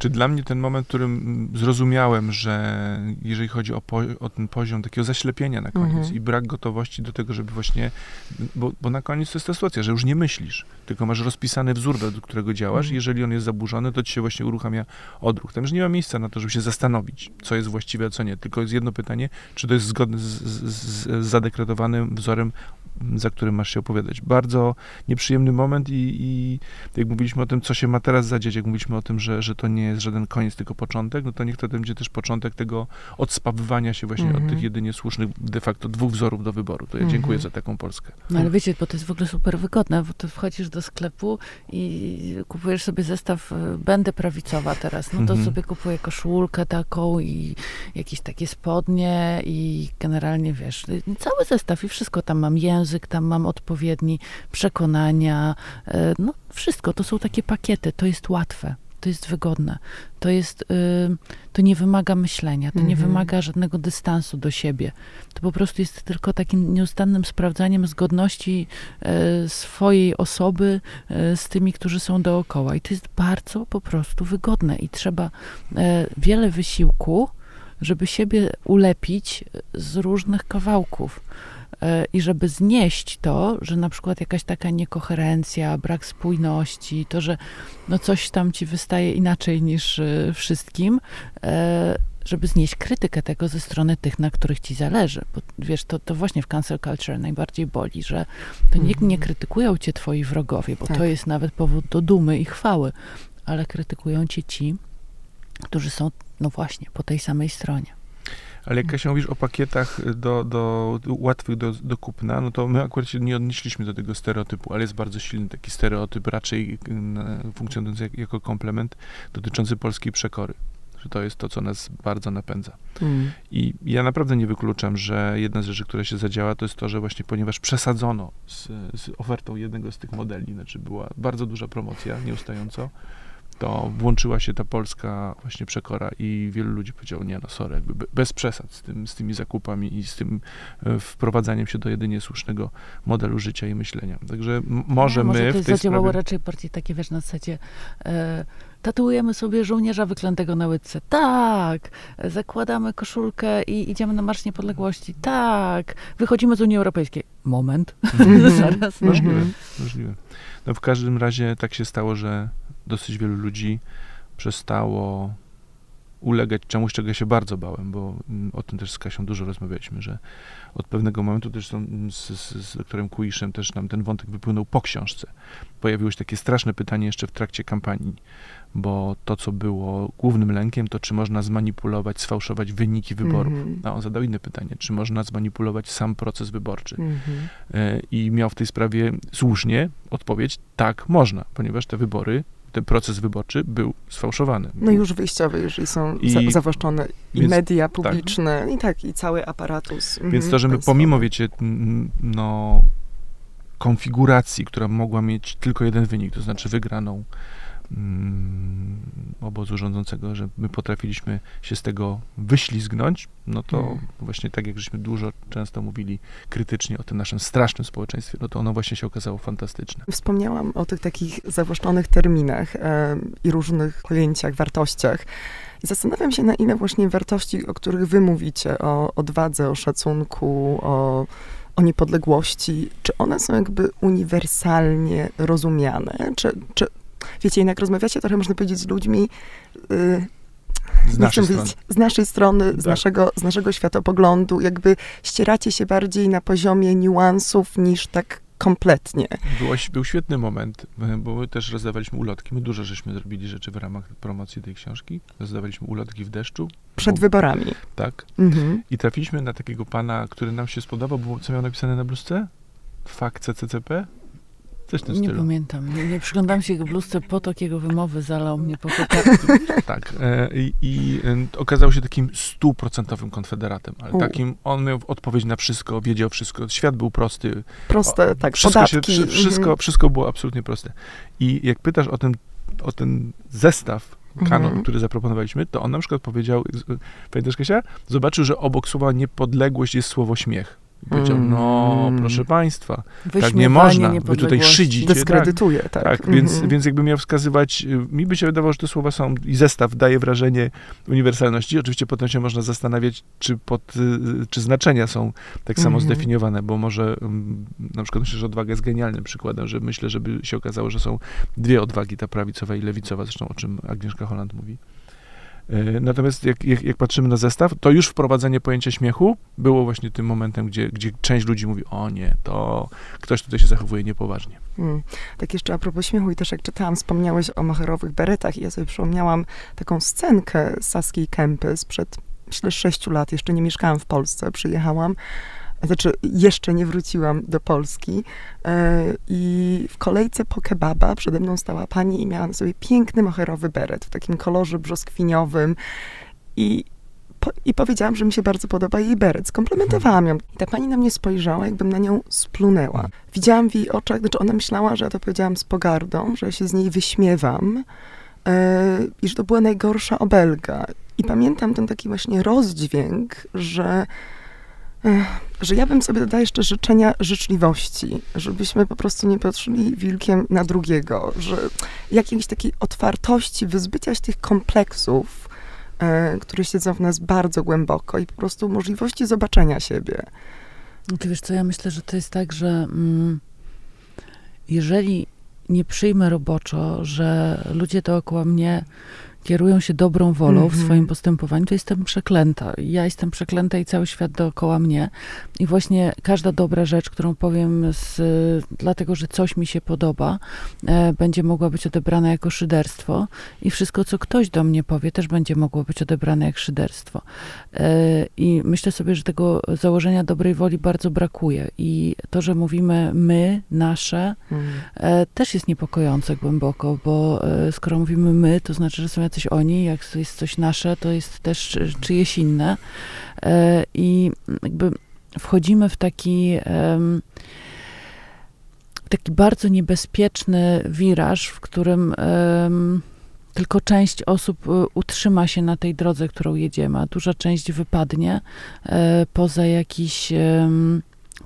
S3: Czy dla mnie ten moment, w którym zrozumiałem, że jeżeli chodzi o, o ten poziom takiego zaślepienia na koniec mhm. i brak gotowości do tego, żeby właśnie, bo, bo, na koniec to jest ta sytuacja, że już nie myślisz, tylko masz rozpisany wzór, według którego działasz mhm. jeżeli on jest zaburzony, to ci się właśnie uruchamia odruch. Tam już nie ma miejsca na to, żeby się zastanowić, co jest właściwe, a co nie, tylko jest jedno pytanie, czy to jest zgodne z, z, z zadekretowanym wzorem za którym masz się opowiadać. Bardzo nieprzyjemny moment i, i jak mówiliśmy o tym, co się ma teraz zadziać, jak mówiliśmy o tym, że, że to nie jest żaden koniec, tylko początek, no to niech to będzie też początek tego odspawywania się właśnie mm -hmm. od tych mhm. jedynie słusznych de facto dwóch wzorów do wyboru. To ja mm -hmm. dziękuję za taką Polskę.
S2: No ale wiecie, bo to jest w ogóle super wygodne, bo ty wchodzisz do sklepu i kupujesz sobie zestaw, e, będę prawicowa teraz, no to mm -hmm. sobie kupuję koszulkę taką i jakieś takie spodnie i generalnie, wiesz, cały zestaw i wszystko tam mam, język, język, tam mam odpowiedni przekonania, e, no wszystko, to są takie pakiety, to jest łatwe to jest wygodne. To jest, y, to nie wymaga myślenia, to nie mhm. wymaga żadnego dystansu do siebie. To po prostu jest tylko takim nieustannym sprawdzaniem zgodności e, swojej osoby e, z tymi, którzy są dookoła. I to jest bardzo po prostu wygodne i trzeba wiele wysiłku, żeby siebie ulepić z różnych kawałków. E, I żeby znieść to, że na przykład jakaś taka niekoherencja, brak spójności, to, że no coś tam ci wystaje inaczej niż e, wszystkim, e, żeby znieść krytykę tego ze strony tych, na których ci zależy. Bo wiesz, to, to właśnie w cancel culture najbardziej boli, że to nie, nie mhm. krytykują cię twoi wrogowie, bo tak. to jest nawet powód do dumy i chwały, ale krytykują cię ci, którzy są, no właśnie, po tej samej stronie.
S3: Ale jak się mówisz o pakietach do, do, łatwych do, do kupna, no to my akurat się nie odnieśliśmy do tego stereotypu, ale jest bardzo silny taki stereotyp, raczej funkcjonujący jak, jako komplement dotyczący polskiej przekory że to jest to, co nas bardzo napędza. Mm. I ja naprawdę nie wykluczam, że jedna z rzeczy, która się zadziała, to jest to, że właśnie ponieważ przesadzono z, z ofertą jednego z tych modeli, znaczy była bardzo duża promocja nieustająco, to włączyła się ta polska właśnie przekora i wielu ludzi powiedziało, nie no sorry, jakby bez przesad z, tym, z tymi zakupami i z tym e, wprowadzaniem się do jedynie słusznego modelu życia i myślenia. Także może
S2: nie,
S3: my
S2: może
S3: w tej
S2: zadziałało
S3: sprawie...
S2: raczej bardziej takie, wiesz, na zasadzie e, tatuujemy sobie żołnierza wyklętego na łydce. Tak. Zakładamy koszulkę i idziemy na Marsz Niepodległości. Tak. Wychodzimy z Unii Europejskiej. Moment.
S3: Mhm. [laughs] Zaraz. Możliwe, możliwe. No w każdym razie tak się stało, że dosyć wielu ludzi przestało ulegać czemuś, czego ja się bardzo bałem, bo mm, o tym też z Kasią dużo rozmawialiśmy, że od pewnego momentu też z, z, z doktorem Kuiszem też nam ten wątek wypłynął po książce. Pojawiło się takie straszne pytanie jeszcze w trakcie kampanii, bo to, co było głównym lękiem, to czy można zmanipulować, sfałszować wyniki wyborów. Mm -hmm. A on zadał inne pytanie, czy można zmanipulować sam proces wyborczy. Mm -hmm. I miał w tej sprawie słusznie odpowiedź, tak, można, ponieważ te wybory ten proces wyborczy był sfałszowany.
S1: No już wyjściowy, jeżeli są I, za, zawłaszczone i więc, media tak. publiczne, tak. i tak, i cały aparatus.
S3: Więc mhm, to, że my pomimo, wiecie, no konfiguracji, która mogła mieć tylko jeden wynik, to znaczy wygraną obozu rządzącego, że my potrafiliśmy się z tego wyślizgnąć, no to mm. właśnie tak jak żeśmy dużo często mówili krytycznie o tym naszym strasznym społeczeństwie, no to ono właśnie się okazało fantastyczne.
S1: Wspomniałam o tych takich zawłaszczonych terminach i różnych pojęciach, wartościach. Zastanawiam się, na ile właśnie wartości, o których wy mówicie, o odwadze, o szacunku, o o niepodległości, czy one są jakby uniwersalnie rozumiane? Czy, czy wiecie, jednak rozmawiacie trochę, można powiedzieć, z ludźmi,
S3: yy, z naszej,
S1: z naszej strony, tak. z, naszego, z naszego światopoglądu, jakby ścieracie się bardziej na poziomie niuansów niż tak kompletnie.
S3: Było, był świetny moment, bo my też rozdawaliśmy ulotki. My dużo żeśmy zrobili rzeczy w ramach promocji tej książki. Rozdawaliśmy ulotki w deszczu.
S1: Przed bo, wyborami.
S3: Tak. Mhm. I trafiliśmy na takiego pana, który nam się spodobał, bo co miał napisane na bluzce? Fak CCCP?
S2: Coś nie stylu. pamiętam. Nie, nie przyglądam się jego bluzce, potok jego wymowy zalał mnie po [laughs]
S3: Tak. E, I, i e, okazał się takim stuprocentowym konfederatem, ale U. takim, on miał odpowiedź na wszystko, wiedział wszystko. Świat był prosty.
S1: Proste, o, tak,
S3: wszystko, się, wszystko, mhm. wszystko było absolutnie proste. I jak pytasz o ten, o ten zestaw kanon, mhm. który zaproponowaliśmy, to on na przykład powiedział, pamiętasz Kasia? Zobaczył, że obok słowa niepodległość jest słowo śmiech. Powiedział, no mm. proszę państwa, tak nie można, wy tutaj szydzicie.
S1: Dyskredytuje, tak. tak,
S3: tak więc, mm -hmm. więc jakbym miał wskazywać, y, mi by się wydawało, że te słowa są, i zestaw daje wrażenie uniwersalności. Oczywiście potem się można zastanawiać, czy, pod, y, czy znaczenia są tak samo mm -hmm. zdefiniowane, bo może mm, na przykład myślę, że odwaga jest genialnym przykładem, że myślę, żeby się okazało, że są dwie odwagi, ta prawicowa i lewicowa, zresztą o czym Agnieszka Holland mówi. E, natomiast jak, jak, jak, patrzymy na zestaw, to już wprowadzenie pojęcia śmiechu było właśnie tym momentem, gdzie, gdzie część ludzi mówi, o nie, to ktoś tutaj się zachowuje niepoważnie. Hmm.
S1: Tak jeszcze a propos śmiechu i też jak czytałam, wspomniałeś o macherowych beretach i ja sobie przypomniałam taką scenkę Saskiej Kępy sprzed, myślę, sześciu lat. Jeszcze nie mieszkałam w Polsce, przyjechałam znaczy jeszcze nie wróciłam do Polski e, i w kolejce po kebaba przede mną stała pani i miała na sobie piękny moherowy beret w takim kolorze brzoskwiniowym i po, i powiedziałam, że mi się bardzo podoba jej beret. Skomplementowałam ją. I ta pani na mnie spojrzała, jakbym na nią splunęła. Widziałam w jej oczach, znaczy ona myślała, że ja to powiedziałam z pogardą, że ja się z niej wyśmiewam yy, i że to była najgorsza obelga. I pamiętam ten taki właśnie rozdźwięk, że że ja bym sobie dodała jeszcze życzenia życzliwości, żebyśmy po prostu nie patrzyli wilkiem na drugiego, że jakiejś takiej otwartości, wyzbycia się tych kompleksów, e, które siedzą w nas bardzo głęboko i po prostu możliwości zobaczenia siebie.
S2: No to wiesz co, ja myślę, że to jest tak, że mm, jeżeli nie przyjmę roboczo, że ludzie dookoła mnie kierują się dobrą wolą mm -hmm. w mhm. swoim postępowaniu, to jestem przeklęta. Ja jestem przeklęta i cały świat dookoła mnie. I właśnie każda dobra rzecz, którą powiem z, dlatego, że coś mi się podoba, e, będzie mogła być odebrana jako szyderstwo i wszystko, co ktoś do mnie powie, też będzie mogło być odebrane jak szyderstwo. E, I myślę sobie, że tego założenia dobrej woli bardzo brakuje. I to, że mówimy my, nasze, mm. e, też jest niepokojące głęboko, bo e, skoro mówimy my, to znaczy, że są jacyś oni, jak jest coś nasze, to jest też czyjeś inne. E, I jakby wchodzimy w taki taki bardzo niebezpieczny wiraż, w którym tylko część osób e, utrzyma się na tej drodze, którą jedziemy, a duża część wypadnie e, poza jakiś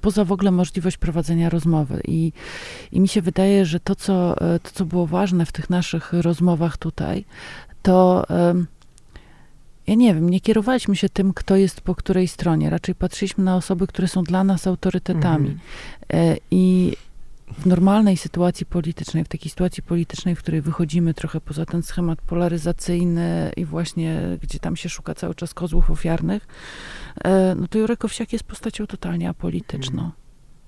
S2: poza w ogóle możliwość prowadzenia rozmowy. I, I mi się wydaje, że to co, to, co było ważne w tych naszych rozmowach tutaj, to ja nie wiem, nie kierowaliśmy się tym, kto jest po której stronie. Raczej patrzyliśmy na osoby, które są dla nas autorytetami. Mhm. E, I w normalnej sytuacji politycznej, w takiej sytuacji politycznej, w której wychodzimy trochę poza ten schemat polaryzacyjny i właśnie gdzie tam się szuka cały czas kozłów ofiarnych, e, no to Jurek Owsiak jest postacią totalnie apolityczną. Mhm.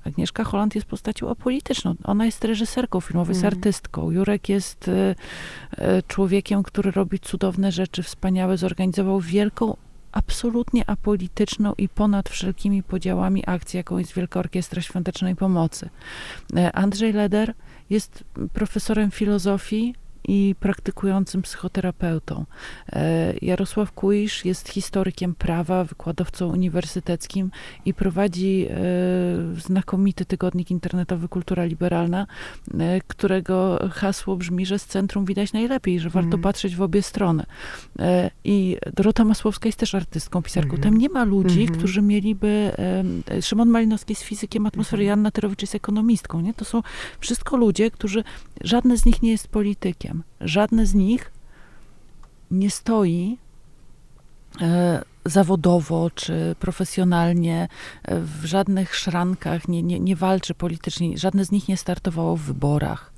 S2: Agnieszka Holland jest postacią apolityczną. Ona jest reżyserką filmową, jest mm. artystką. Jurek jest y, y, człowiekiem, który robi cudowne rzeczy, wspaniałe. Zorganizował wielką, absolutnie apolityczną i ponad wszelkimi podziałami akcję, jaką jest Wielka Orkiestra Świątecznej Pomocy. Andrzej Leder jest profesorem filozofii, i praktykującym psychoterapeutą. E, Jarosław Kuisz jest historykiem prawa, wykładowcą uniwersyteckim i prowadzi e, znakomity tygodnik internetowy Kultura Liberalna, e, którego hasło brzmi, że z centrum widać najlepiej, że warto mm. patrzeć w obie strony. I Dorota Masłowska jest też artystką, pisarką. Mm. Tam nie ma ludzi, mm -hmm. którzy mieliby... Szymon Malinowski jest fizykiem atmosfery, -hmm. Janna Tyrowicz jest ekonomistką. Nie? To są wszystko ludzie, którzy... Żadne z nich nie jest politykiem. Żadne z nich nie stoi e, zawodowo czy profesjonalnie e, w żadnych szrankach, nie, nie, nie walczy politycznie, żadne z nich nie startowało w wyborach.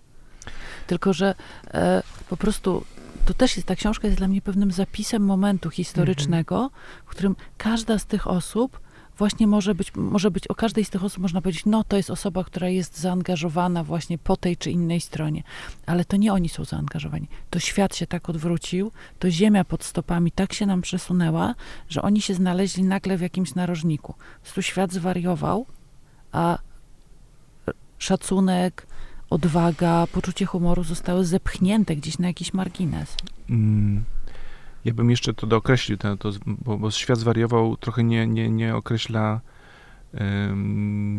S2: Tylko, że e, po prostu to też jest, ta książka jest dla mnie pewnym zapisem momentu historycznego, mhm. w którym każda z tych osób właśnie może być, może być o każdej z tych osób można powiedzieć, no to jest osoba, która jest zaangażowana właśnie po tej czy innej stronie. Ale to nie oni są zaangażowani. To świat się tak odwrócił, to ziemia pod stopami tak się nam przesunęła, że oni się znaleźli nagle w jakimś narożniku. Tu świat zwariował, a szacunek, odwaga, poczucie humoru zostały zepchnięte gdzieś na jakiś margines. Mm.
S3: Ja bym jeszcze to dookreślił, ten, to, bo, bo świat zwariował, trochę nie, nie, nie określa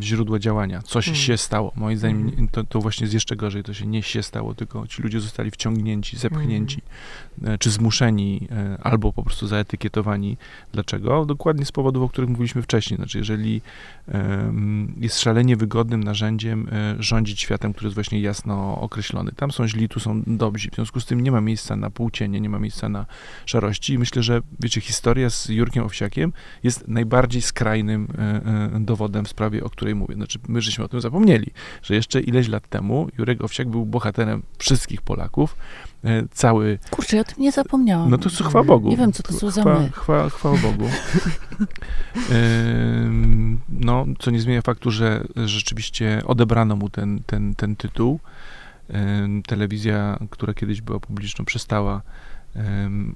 S3: źródła działania. Co się, mm. się stało? Moim zdaniem mm. to, to, właśnie jest jeszcze gorzej. To się nie się stało, tylko ci ludzie zostali wciągnięci, zepchnięci, mm. czy zmuszeni, e, albo po prostu zaetykietowani. Dlaczego? Dokładnie z powodów, o których mówiliśmy wcześniej. Znaczy, jeżeli um, jest szalenie wygodnym narzędziem e, rządzić światem, który jest właśnie jasno określony. Tam są źli, tu są dobrzy. W związku z tym nie ma miejsca na półcienie, nie ma miejsca na szarości. I myślę, że wiecie, historia z Jurkiem Owsiakiem jest najbardziej skrajnym e, dowodem w sprawie, o której mówię. Znaczy, my żeśmy o tym zapomnieli, że jeszcze ileś lat temu Jurek Owsiak był bohaterem wszystkich Polaków. E, cały...
S2: Kurczę, ja o tym nie zapomniałam.
S3: No to chwała Bogu.
S2: Nie wiem, co to są za my.
S3: Chwa, chwała Bogu. [laughs] no, co nie zmienia faktu, że rzeczywiście odebrano mu ten, ten, ten tytuł. Telewizja, która kiedyś była publiczną, przestała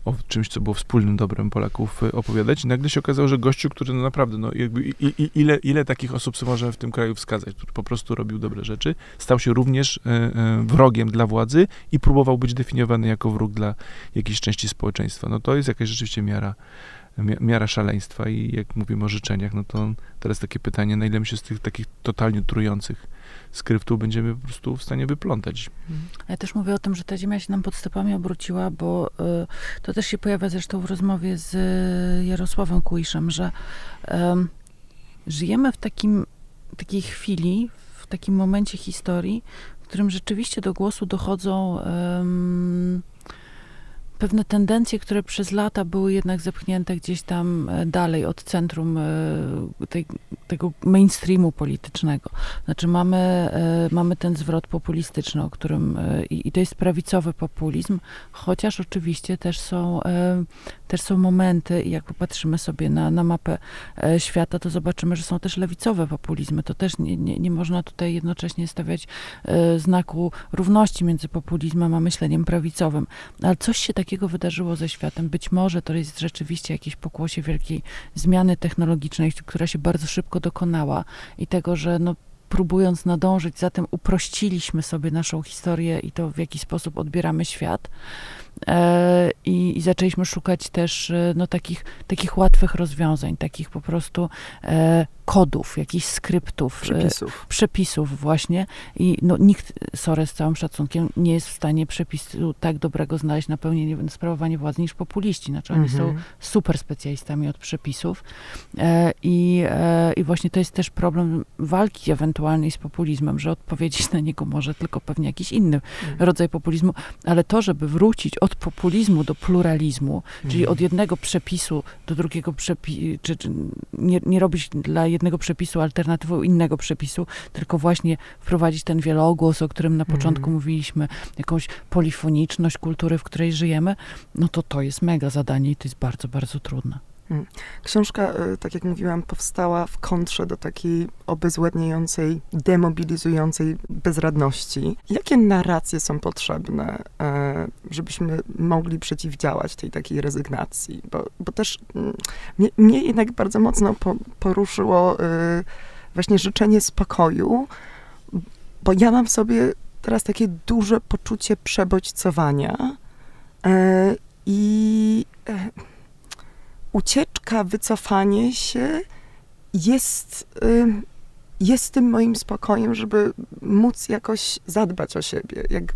S3: o czymś, co było wspólnym dobrem Polaków y, opowiadać i nagle się okazało, że gościu, który no naprawdę, no jakby i, i, ile, ile takich osób możemy w tym kraju wskazać, który po prostu robił dobre rzeczy, stał się również e, e, wrogiem dla władzy i próbował być definiowany jako wróg dla jakiejś części społeczeństwa. No to jest jakaś rzeczywiście miara miara szaleństwa i jak mówimy o życzeniach, no to teraz takie pytanie, na ile my się z tych takich totalnie trujących skryptu będziemy po prostu w stanie wyplątać.
S2: Ja też mówię o tym, że ta ziemia się nam pod stopami obróciła, bo y, to też się pojawia zresztą w rozmowie z y, Jarosławem Kuiszem, że y, żyjemy w takim, takiej chwili, w takim momencie historii, w którym rzeczywiście do głosu dochodzą pewne tendencje, które przez lata były jednak zepchnięte gdzieś tam e, dalej od centrum e, tej, tego mainstreamu politycznego. Znaczy mamy, e, mamy ten zwrot populistyczny, o którym i, i to jest prawicowy populizm, chociaż oczywiście też są, też są momenty jak popatrzymy sobie na, na mapę świata, to zobaczymy, że są też lewicowe populizmy. To też nie, nie, nie można tutaj jednocześnie stawiać znaku równości między populizmem a myśleniem prawicowym. Ale coś się takiego takiego wydarzyło ze światem. Być może to jest rzeczywiście jakieś pokłosie wielkiej zmiany technologicznej, która się bardzo szybko dokonała i tego, że no, próbując nadążyć za tym, uprościliśmy sobie naszą historię i to, w jaki sposób odbieramy świat. E, I, I, zaczęliśmy szukać też e, no, takich, takich łatwych rozwiązań, takich po prostu e, kodów, jakichś skryptów,
S1: przepisów,
S2: przepisów właśnie. I no, nikt, sorry, z całym szacunkiem, nie jest w stanie przepisu tak dobrego znaleźć na pełnienie, sprawowanie władzy niż populiści. Znaczy oni są mhm. super specjalistami od przepisów. I, I właśnie to jest też problem walki ewentualnej z populizmem, że odpowiedzieć na niego może tylko pewnie jakiś inny mhm. rodzaj populizmu, ale to, żeby wrócić od populizmu do pluralizmu, czyli mhm. od jednego przepisu do drugiego przepisu, czy, czy nie, nie robić dla jednego przepisu alternatywą innego przepisu, tylko właśnie wprowadzić ten wielogłos, o którym na początku mhm. mówiliśmy, jakąś polifoniczność kultury, w której żyjemy, no to to jest mega zadanie i to jest bardzo, bardzo trudne.
S1: Hmm. Książka, e, tak jak mówiłam, powstała w kontrze do takiej obezwładniającej, demobilizującej bezradności. Jakie narracje są potrzebne, e, żebyśmy mogli przeciwdziałać tej takiej rezygnacji? Bo, bo też mm, mnie, mnie jednak bardzo mocno poruszyło e, właśnie życzenie spokoju, bo ja mam w sobie teraz takie duże poczucie przebodźcowania i ucieczka, wycofanie się jest, jest tym moim spokojem, żeby móc jakoś zadbać o siebie. Jak,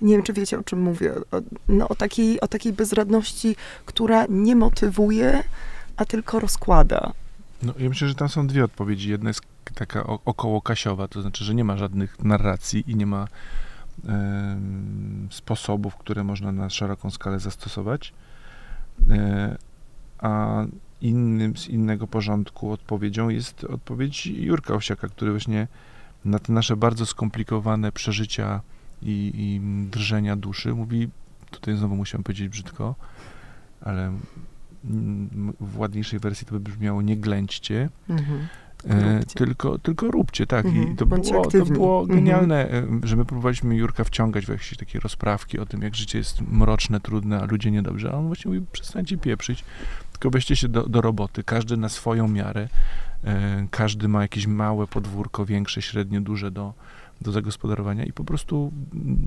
S1: nie wiem, czy wiecie, o czym mówię. O, no, o, takiej, o takiej bezradności, która nie motywuje, a tylko rozkłada.
S3: No, ja myślę, że tam są dwie odpowiedzi. Jedna jest taka około kasiowa, to znaczy, że nie ma żadnych narracji i nie ma sposobów, które można na szeroką skalę zastosować. E, a innym, z innego porządku odpowiedzią jest odpowiedź Jurka Owsiaka, który właśnie na te nasze bardzo skomplikowane przeżycia i, i drżenia duszy mówi, tutaj znowu musiałem powiedzieć brzydko, ale w ładniejszej wersji to by brzmiało nie ględźcie, mhm. E, tylko, tylko róbcie, tak. Mhm. I to było, to było mhm. genialne, mhm. że my próbowaliśmy Jurka wciągać w jakieś takie rozprawki o tym, jak życie jest mroczne, trudne, a ludzie niedobrze. A on właśnie mówi, przestańcie pieprzyć, tylko weźcie się do, do roboty, każdy na swoją miarę. E, każdy ma jakieś małe podwórko, większe, średnie, duże do, do zagospodarowania i po prostu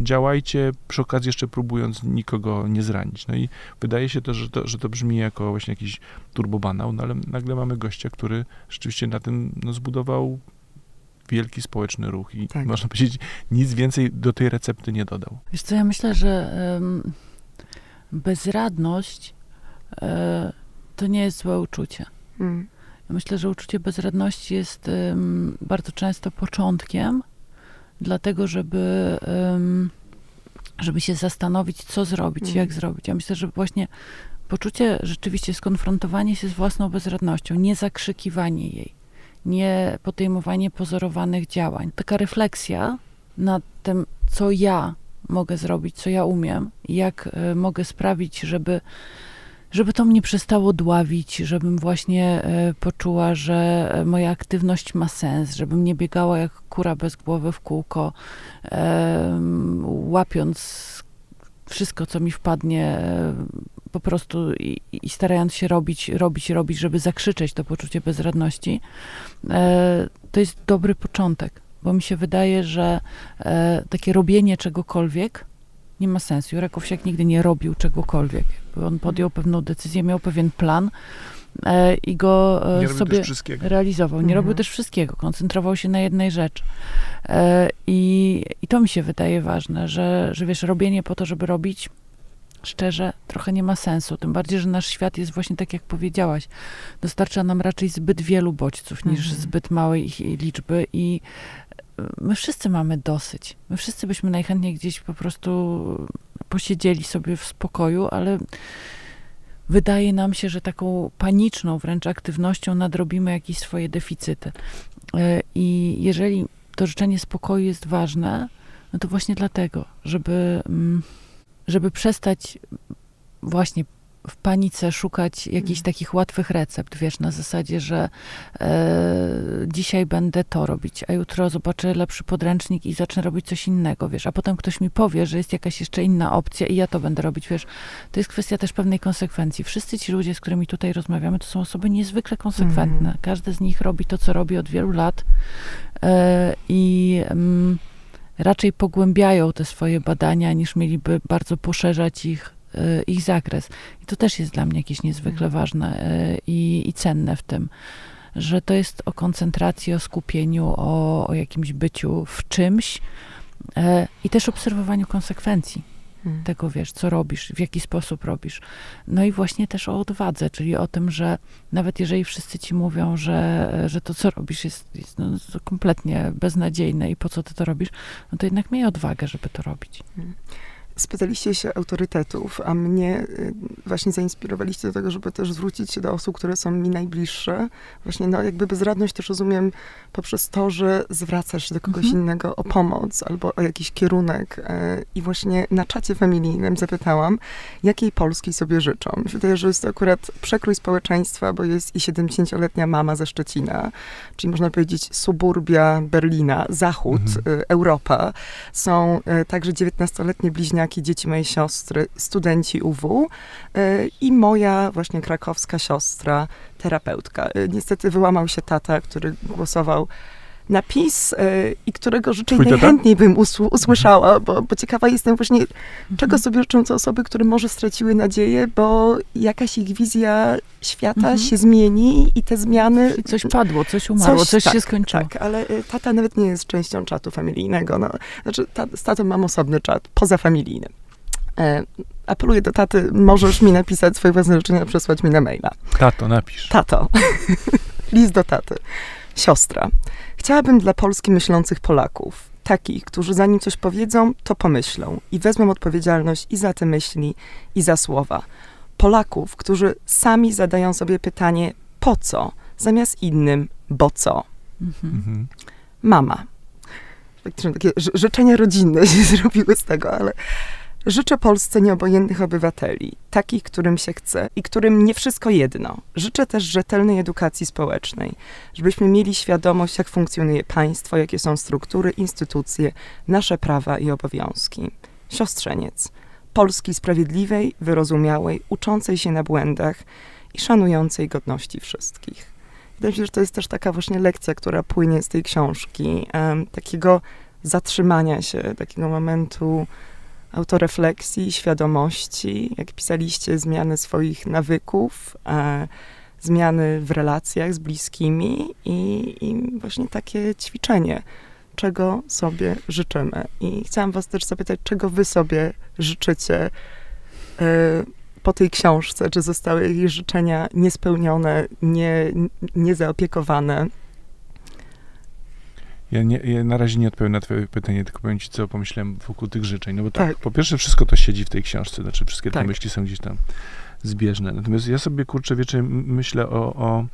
S3: działajcie, przy okazji jeszcze próbując nikogo nie zranić. No i wydaje się to, że to, że to brzmi jako właśnie jakiś turbobanał, no ale nagle mamy gościa, który rzeczywiście na tym no, zbudował wielki społeczny ruch i tak. można powiedzieć, nic więcej do tej recepty nie dodał.
S2: Wiesz co, ja myślę, że um, bezradność um, to nie jest złe uczucie. Mm. Ja myślę, że uczucie bezradności jest um, bardzo często początkiem dlatego żeby, żeby się zastanowić, co zrobić, mm. jak zrobić. Ja myślę, że właśnie poczucie rzeczywiście skonfrontowanie się z własną bezradnością, nie zakrzykiwanie jej, nie podejmowanie pozorowanych działań. Taka refleksja nad tym, co ja mogę zrobić, co ja umiem, jak y, mogę sprawić, żeby żeby to mnie przestało dławić, żebym właśnie e, poczuła, że e, moja aktywność ma sens, żebym nie biegała jak kura bez głowy w kółko, łapiąc wszystko, co mi wpadnie, e, po prostu i, i, starając się robić, robić, robić, żeby zakrzyczeć to poczucie bezradności, to jest dobry początek, bo mi się wydaje, że takie robienie czegokolwiek nie ma sensu. Jurek Owsiak nigdy nie robił czegokolwiek. On podjął pewną decyzję, miał pewien plan e, i go e, sobie realizował. Nie mhm. robił też wszystkiego, koncentrował się na jednej rzeczy. E, I, I to mi się wydaje ważne, że, że wiesz, robienie po to, żeby robić, szczerze, trochę nie ma sensu. Tym bardziej, że nasz świat jest właśnie tak, jak powiedziałaś. Dostarcza nam raczej zbyt wielu bodźców niż mhm. zbyt małej ich liczby i my wszyscy mamy dosyć. My wszyscy byśmy najchętniej gdzieś po prostu posiedzieli sobie w spokoju, ale wydaje nam się, że taką paniczną wręcz aktywnością nadrobimy jakieś swoje deficyty. E, I jeżeli to życzenie spokoju jest ważne, no to właśnie dlatego, żeby, mm, żeby przestać właśnie w panice szukać jakichś mm. takich łatwych recept, wiesz, na zasadzie, że e, dzisiaj będę to robić, a jutro zobaczę lepszy podręcznik i zacznę robić coś innego, wiesz, a potem ktoś mi powie, że jest jakaś jeszcze inna opcja i ja to będę robić, wiesz. To jest kwestia też pewnej konsekwencji. Wszyscy ci ludzie, z którymi tutaj rozmawiamy, to są osoby niezwykle konsekwentne. Mm. Każdy z nich robi to, co robi od wielu lat e, i mm, raczej pogłębiają te swoje badania, niż mieliby bardzo poszerzać ich ich zakres. I to też jest dla mnie jakieś niezwykle mhm. ważne y, i, i cenne w tym, że to jest o koncentracji, o skupieniu, o, o jakimś byciu w czymś y, i też obserwowaniu konsekwencji hmm. tego, wiesz, co robisz, w jaki sposób robisz. No i właśnie też o odwadze, czyli o tym, że nawet jeżeli wszyscy ci mówią, że, że to, co robisz, jest, jest no, kompletnie beznadziejne i po co ty to robisz, no to jednak miej odwagę, żeby to robić.
S1: Spytaliście się autorytetów, a mnie y, właśnie zainspirowaliście do tego, żeby też zwrócić się do osób, które są mi najbliższe. Właśnie, no jakby bezradność też rozumiem poprzez to, że zwracasz się do kogoś mhm. innego o pomoc albo o jakiś kierunek. E, I właśnie na czacie familijnym zapytałam, jakiej Polski sobie życzą. Wydaje, że jest to akurat przekrój społeczeństwa, bo jest i 70-letnia mama ze Szczecina, czyli można powiedzieć suburbia Berlina, zachód, mhm. Y, Europa. Są e, także 19-letnie bliźniaki dzieci mojej siostry, studenci UW e, i moja właśnie krakowska siostra, terapeutka. E, niestety wyłamał się tata, który głosował napis, y, i którego życzeń
S3: Twój
S1: najchętniej bym usł- usłyszała, bo, bo ciekawa jestem właśnie, czego sobie życzą te osoby, które może straciły nadzieję, bo jakaś ich wizja świata
S2: Mhm.
S1: się zmieni i te zmiany...
S2: I coś padło, coś umarło, coś,
S1: tak,
S2: się skończyło.
S1: Tak, ale y, tata nawet nie jest częścią czatu familijnego. No, znaczy, ta, z tatą mam osobny czat, pozafamilijny. E, apeluję do taty, możesz mi napisać swoje własne życzenia, przesłać mi na maila.
S3: Tato, napisz.
S1: Tato. [laughs] List do taty. Siostra. Chciałabym dla Polski myślących Polaków, takich, którzy zanim coś powiedzą, to pomyślą i wezmą odpowiedzialność i za te myśli, i za słowa. Polaków, którzy sami zadają sobie pytanie po co, zamiast innym bo co.
S2: Mhm.
S3: Mhm.
S1: Mama. Faktycznie takie ży- życzenia rodzinne [laughs] się zrobiły z tego, ale życzę Polsce nieobojętnych obywateli, takich, którym się chce i którym nie wszystko jedno. Życzę też rzetelnej edukacji społecznej, żebyśmy mieli świadomość, jak funkcjonuje państwo, jakie są struktury, instytucje, nasze prawa i obowiązki. Siostrzeniec. Polski sprawiedliwej, wyrozumiałej, uczącej się na błędach i szanującej godności wszystkich. Wydaje mi się, że to jest też taka właśnie lekcja, która płynie z tej książki, em, takiego zatrzymania się, takiego momentu autorefleksji, świadomości, jak pisaliście, zmiany swoich nawyków, e, zmiany w relacjach z bliskimi i, i właśnie takie ćwiczenie, czego sobie życzymy. I chciałam was też zapytać, czego wy sobie życzycie e, po tej książce, czy zostały jakieś życzenia niespełnione, nie, niezaopiekowane?
S3: Ja, nie, ja na razie nie odpowiem na twoje pytanie, tylko powiem ci, co pomyślałem wokół tych życzeń. No bo tak,
S1: Tak.
S3: po pierwsze wszystko to siedzi w tej książce, znaczy wszystkie te
S1: Tak.
S3: myśli są gdzieś tam zbieżne. Natomiast ja sobie, kurczę, wiecie, m- myślę o... o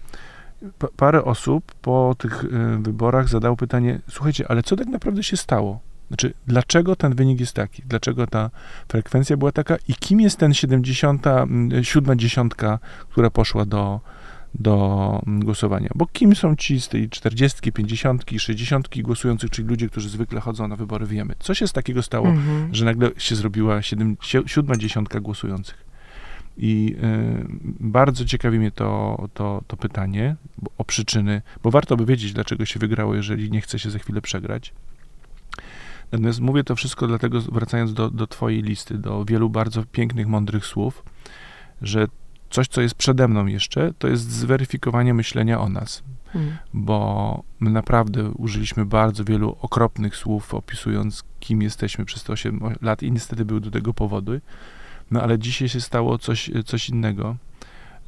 S3: pa- parę osób po tych y, wyborach zadało pytanie, słuchajcie, ale co tak naprawdę się stało? Znaczy, dlaczego ten wynik jest taki? Dlaczego ta frekwencja była taka? I kim jest ten 77 dziesiątka, która poszła do, do mm, głosowania? Bo kim są ci z tej 40, 50, 60 głosujących, czyli ludzie, którzy zwykle chodzą na wybory, wiemy. Co się z takiego stało,
S1: Mhm.
S3: że nagle się zrobiła siedem, si- siódma dziesiątka głosujących? I y, bardzo ciekawi mnie to, to, to pytanie bo, o przyczyny, bo warto by wiedzieć, dlaczego się wygrało, jeżeli nie chce się za chwilę przegrać. Natomiast mówię to wszystko dlatego, wracając do, do Twojej listy, do wielu bardzo pięknych, mądrych słów, że coś, co jest przede mną jeszcze, to jest zweryfikowanie myślenia o nas,
S1: Mhm.
S3: bo my naprawdę użyliśmy bardzo wielu okropnych słów, opisując, kim jesteśmy przez te 8 lat i niestety były do tego powody. No ale dzisiaj się stało coś, coś innego.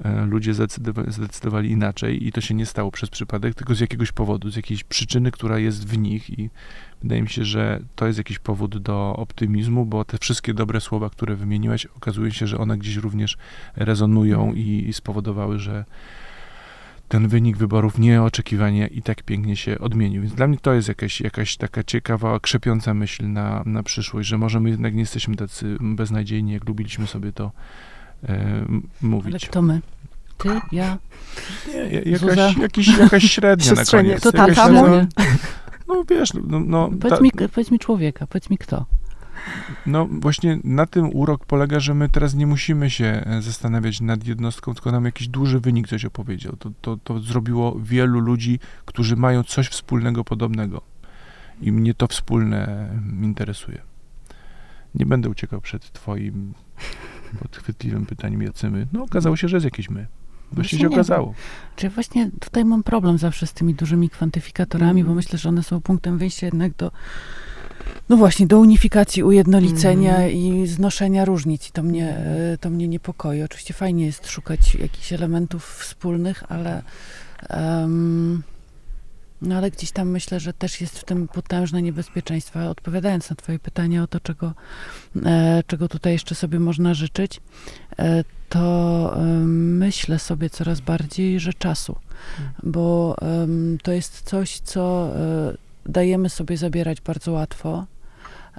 S3: E, Ludzie zdecydowa- zdecydowali inaczej i to się nie stało przez przypadek, tylko z jakiegoś powodu, z jakiejś przyczyny, która jest w nich i wydaje mi się, że to jest jakiś powód do optymizmu, bo te wszystkie dobre słowa, które wymieniłeś, okazuje się, że one gdzieś również rezonują i, i spowodowały, że ten wynik wyborów nieoczekiwanie i tak pięknie się odmienił. Więc dla mnie to jest jakaś, jakaś taka ciekawa, krzepiąca myśl na, na przyszłość, że może my jednak nie jesteśmy tacy beznadziejni, jak lubiliśmy sobie to e, m-
S2: Ale
S3: mówić.
S2: kto my? Ty, ja,
S3: Nie, jakaś, jakiś, jakaś średnia na koniec.
S1: to tata mój?
S3: No wiesz, no, no, ta,
S2: powiedz, mi, powiedz mi człowieka, powiedz mi kto.
S3: no właśnie na tym urok polega, że my teraz nie musimy się e, zastanawiać nad jednostką, tylko nam jakiś duży wynik coś opowiedział. To, to, to zrobiło wielu ludzi, którzy mają coś wspólnego, podobnego. I mnie to wspólne interesuje. Nie będę uciekał przed twoim podchwytliwym pytaniem, jacy my. No okazało się, że jest jakieś my. Właśnie się okazało.
S2: Czy właśnie tutaj mam problem zawsze z tymi dużymi kwantyfikatorami, bo
S1: Mhm.
S2: myślę, że one są punktem wyjścia jednak do, no właśnie, do unifikacji, ujednolicenia
S1: Mhm.
S2: i znoszenia różnic. I to mnie, e, to mnie niepokoi. Oczywiście fajnie jest szukać jakichś elementów wspólnych, ale em, no ale gdzieś tam myślę, że też jest w tym potężne niebezpieczeństwo. Odpowiadając na twoje pytanie o to, czego, e, czego tutaj jeszcze sobie można życzyć, e, to em, myślę sobie coraz bardziej, że czasu, bo em, to jest coś, co e, dajemy sobie zabierać bardzo łatwo.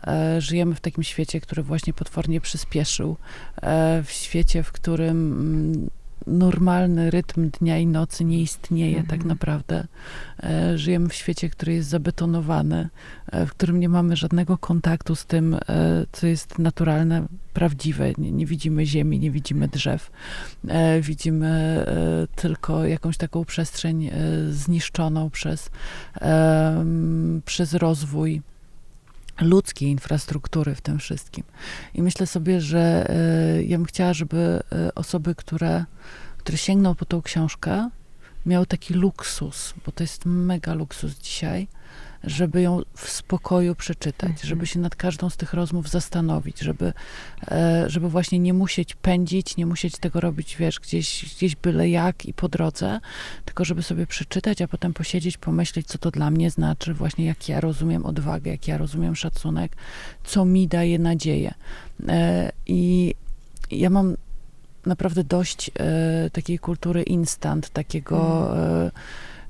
S2: E, Żyjemy w takim świecie, który właśnie potwornie przyspieszył, e, w świecie, w którym mm, normalny rytm dnia i nocy nie istnieje tak
S1: Mhm.
S2: naprawdę. E, żyjemy w świecie, który jest zabetonowany, e, w którym nie mamy żadnego kontaktu z tym, e, co jest naturalne, prawdziwe. Nie, nie widzimy ziemi, nie widzimy drzew. Widzimy tylko jakąś taką przestrzeń zniszczoną przez, przez rozwój ludzkiej infrastruktury w tym wszystkim. I myślę sobie, że e, ja bym chciała, żeby e, osoby, które, które sięgną po tą książkę, miały taki luksus, bo to jest mega luksus dzisiaj, żeby ją w spokoju przeczytać,
S1: Mhm.
S2: żeby się nad każdą z tych rozmów zastanowić, żeby, e, żeby właśnie nie musieć pędzić, nie musieć tego robić, wiesz, gdzieś, gdzieś byle jak i po drodze, tylko żeby sobie przeczytać, a potem posiedzieć, pomyśleć, co to dla mnie znaczy, właśnie jak ja rozumiem odwagę, jak ja rozumiem szacunek, co mi daje nadzieję. E, I ja mam naprawdę dość e, takiej kultury instant, takiego e,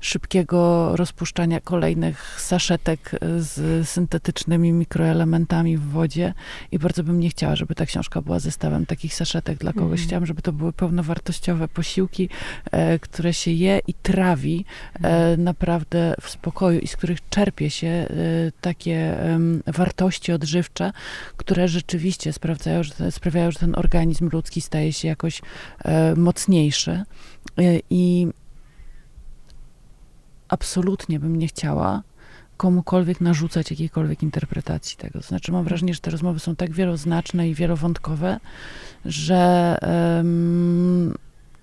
S2: szybkiego rozpuszczania kolejnych saszetek e, z syntetycznymi mikroelementami w wodzie i bardzo bym nie chciała, żeby ta książka była zestawem takich saszetek dla kogoś.
S1: Mhm.
S2: Chciałam, żeby to były pełnowartościowe posiłki, e, które się je i trawi e, naprawdę w spokoju i z których czerpie się e, takie wartości odżywcze, które rzeczywiście sprawdzają, że, sprawiają, że ten organizm ludzki staje się jakoś e, mocniejszy. E, I absolutnie bym nie chciała komukolwiek narzucać jakiejkolwiek interpretacji tego. Znaczy mam wrażenie, że te rozmowy są tak wieloznaczne i wielowątkowe, że,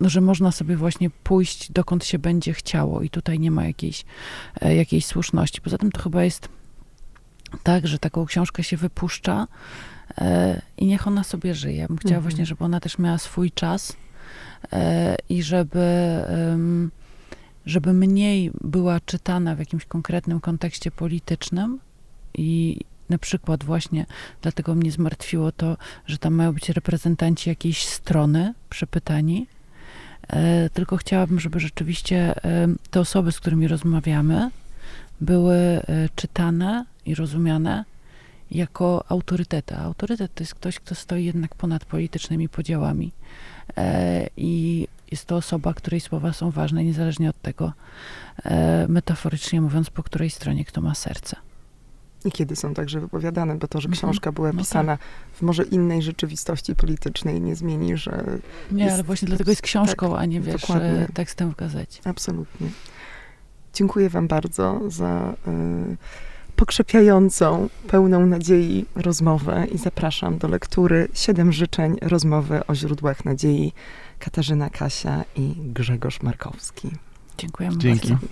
S2: no, że można sobie właśnie pójść dokąd się będzie chciało i tutaj nie ma jakiejś, e, jakiejś słuszności. Poza tym to chyba jest tak, że taką książkę się wypuszcza e, i niech ona sobie żyje. Bym chciała
S1: Mhm.
S2: właśnie, żeby ona też miała swój czas e, i żeby, em, żeby mniej była czytana w jakimś konkretnym kontekście politycznym i na przykład właśnie dlatego mnie zmartwiło to, że tam mają być reprezentanci jakiejś strony przepytani, e, tylko chciałabym, żeby rzeczywiście e, te osoby, z którymi rozmawiamy, były e, czytane i rozumiane jako autorytety. Autorytet to jest ktoś, kto stoi jednak ponad politycznymi podziałami. I jest to osoba, której słowa są ważne, niezależnie od tego, e, metaforycznie mówiąc, po której stronie kto ma serce.
S1: I kiedy są także wypowiadane, bo to, że
S2: Mhm.
S1: książka była
S2: No
S1: pisana w może innej rzeczywistości politycznej nie zmieni, że
S2: Nie,
S1: Jest-
S2: ale właśnie dlatego jest książką, a nie wiesz,
S1: dokładnie.
S2: tekstem w gazecie.
S1: absolutnie. Dziękuję wam bardzo za y, pokrzepiającą, pełną nadziei rozmowę i zapraszam do lektury Siedem życzeń rozmowy o źródłach nadziei Katarzyna Kasia i Grzegorz Markowski.
S2: Dziękujemy
S3: Dzięki.
S2: bardzo.